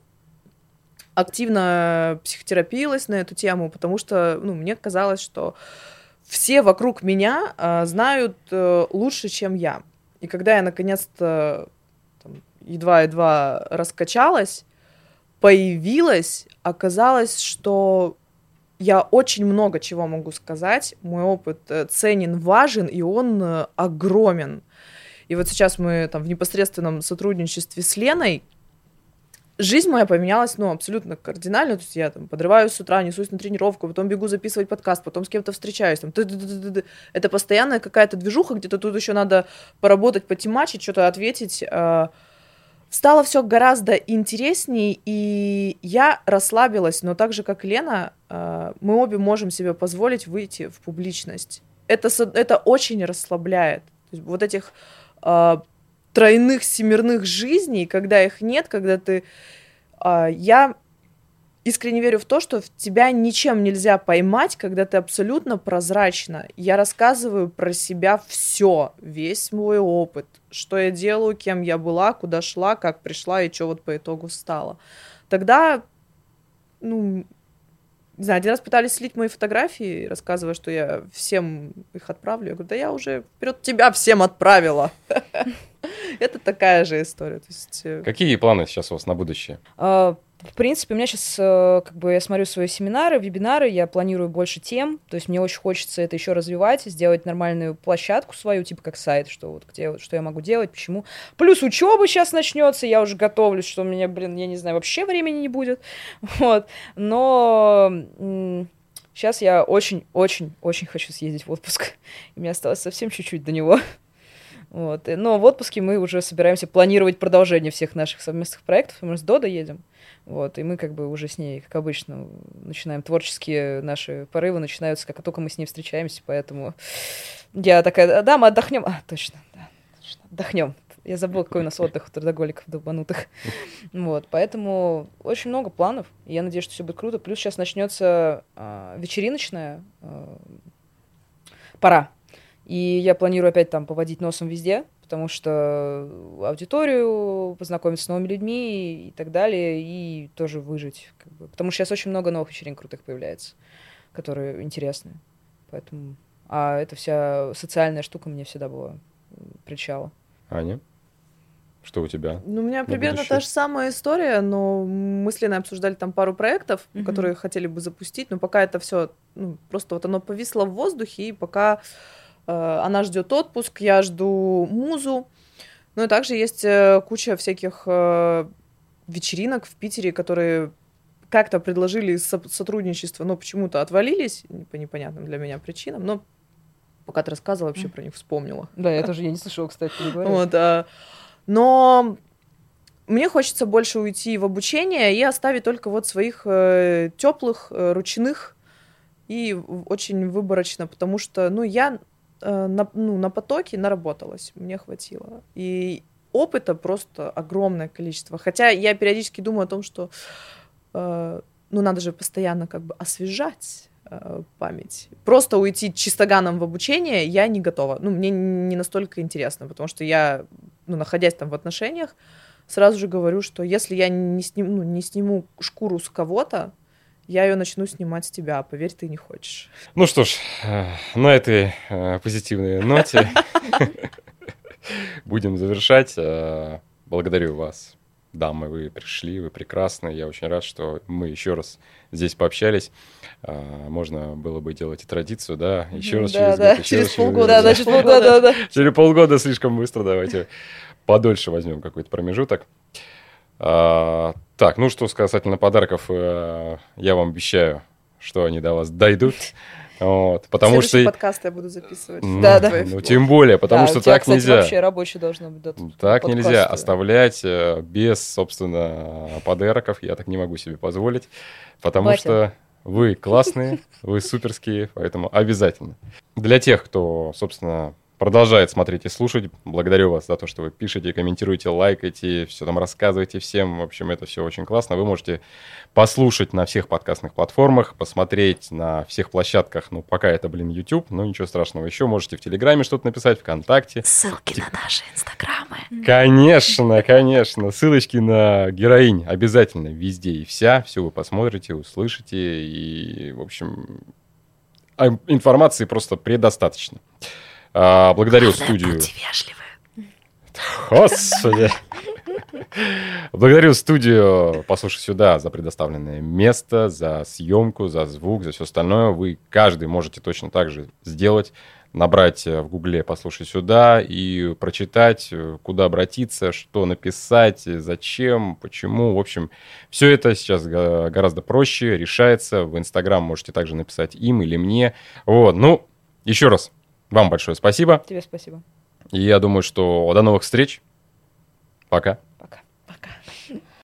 активно психотерапилась на эту тему, потому что ну, мне казалось, что все вокруг меня э, знают э, лучше, чем я. И когда я наконец-то едва-едва раскачалась, появилась, оказалось, что я очень много чего могу сказать. Мой опыт э, ценен, важен, и он э, огромен. И вот сейчас мы там в непосредственном сотрудничестве с Леной жизнь моя поменялась, ну, абсолютно кардинально. То есть я там подрываюсь с утра, несусь на тренировку, потом бегу записывать подкаст, потом с кем-то встречаюсь. Там. Это постоянная какая-то движуха, где-то тут еще надо поработать, потемачить, что-то ответить. а, Стало все гораздо интереснее, и я расслабилась, но так же, как Лена, а, мы обе можем себе позволить выйти в публичность. Это, это очень расслабляет. Вот этих а, тройных, семерных жизней, когда их нет, когда ты... а, я искренне верю в то, что в тебя ничем нельзя поймать, когда ты абсолютно прозрачна. Я рассказываю про себя все, весь мой опыт, что я делаю, кем я была, куда шла, как пришла и что вот по итогу стала. Тогда, ну, не знаю, один раз пытались слить мои фотографии, рассказывая, что я всем их отправлю. Я говорю, да я уже вперед тебя всем отправила. Это такая же история. Э, Какие планы сейчас у вас на будущее? В принципе, у меня сейчас, как бы, я смотрю свои семинары, вебинары, я планирую больше тем, то есть мне очень хочется это еще развивать, сделать нормальную площадку свою, типа как сайт, что вот где, что я могу делать, почему. Плюс учеба сейчас начнется, я уже готовлюсь, что у меня, блин, я не знаю, вообще времени не будет, вот. Но сейчас я очень-очень-очень хочу съездить в отпуск, и мне осталось совсем чуть-чуть до него. Вот. Но в отпуске мы уже собираемся планировать продолжение всех наших совместных проектов. Мы с Додо едем. Вот, и мы как бы уже с ней, как обычно, начинаем творческие наши порывы начинаются, как только мы с ней встречаемся, поэтому я такая, да, мы отдохнем. А, точно, да, точно, отдохнем. Я забыла, какой у нас отдых у трудоголиков долбанутых. Вот, поэтому очень много планов. Я надеюсь, что все будет круто. Плюс сейчас начнется а, вечериночная а, пора. И я планирую опять там поводить носом везде, потому что аудиторию, познакомиться с новыми людьми и так далее, и тоже выжить. Как бы. Потому что сейчас очень много новых вечеринок крутых появляется, которые интересны. Поэтому... А эта вся социальная штука мне всегда была причала. Аня? Что у тебя? Ну, у меня примерно будущее? та же самая история, но мы с Леной обсуждали там пару проектов, Мгм. которые хотели бы запустить, но пока это все, ну, просто вот оно повисло в воздухе, и пока она ждет отпуск, я жду музу. Ну и также есть э, куча всяких э, вечеринок в Питере, которые как-то предложили со- сотрудничество, но почему-то отвалились по непонятным для меня причинам. Но пока ты рассказывала, вообще про них вспомнила. Да, я тоже я не слышала, кстати, не. Вот, а, но мне хочется больше уйти в обучение и оставить только вот своих теплых, ручных и очень выборочно, потому что, ну, я э, на, ну, на потоке наработалась, мне хватило. И опыта просто огромное количество. Хотя я периодически думаю о том, что, э, ну, надо же постоянно как бы освежать э, память. Просто уйти чистоганом в обучение я не готова. Ну, мне не настолько интересно, потому что я, ну, находясь там в отношениях, сразу же говорю, что если я не, сним, ну, не сниму шкуру с кого-то, я ее начну снимать с тебя, поверь, ты не хочешь. Ну что ж, э, на этой э, позитивной ноте будем завершать. Э, Благодарю вас, дамы, вы пришли, вы прекрасны. Я очень рад, что мы еще раз здесь пообщались. Можно было бы делать и традицию, да, еще раз через год, через полгода, год. Да, да, через полгода, да, да. Через полгода слишком быстро, давайте подольше возьмем какой-то промежуток. А, так, ну что касательно подарков, э, я вам обещаю, что они до вас дойдут. Вот, потому что... Следующий подкаст я буду записывать. Ну, Да, да. Ну, тем более, потому Да, что тебя, так кстати, нельзя. вообще рабочий должно быть. да, Так нельзя э, оставлять э, без, собственно, подарков. Я так не могу себе позволить, потому Батя. что вы классные, вы суперские, поэтому обязательно. Для тех, кто, собственно, продолжает смотреть и слушать, благодарю вас за то, что вы пишете, комментируете, лайкаете, все там рассказываете всем. В общем, это все очень классно. Вы можете послушать на всех подкастных платформах, посмотреть на всех площадках. Ну, пока это, блин, YouTube, но ничего страшного. Еще можете в Телеграме что-то написать, ВКонтакте. Ссылки на наши инстаграмы. Конечно, конечно. Ссылочки на героинь обязательно везде и вся. Все вы посмотрите, услышите. И, в общем, информации просто предостаточно. А, благодарю студию. вежливы. Господи. Благодарю студию «Послушай сюда» за предоставленное место, за съемку, за звук, за все остальное. Вы каждый можете точно так же сделать. Набрать э, в гугле «Послушай сюда» и прочитать, э, куда обратиться, что написать, э, зачем, почему. В общем, все это сейчас гораздо проще, решается. В Инстаграм можете также написать им или мне. Вот, ну, еще раз, вам большое спасибо. Тебе спасибо. И я думаю, что до новых встреч. Пока.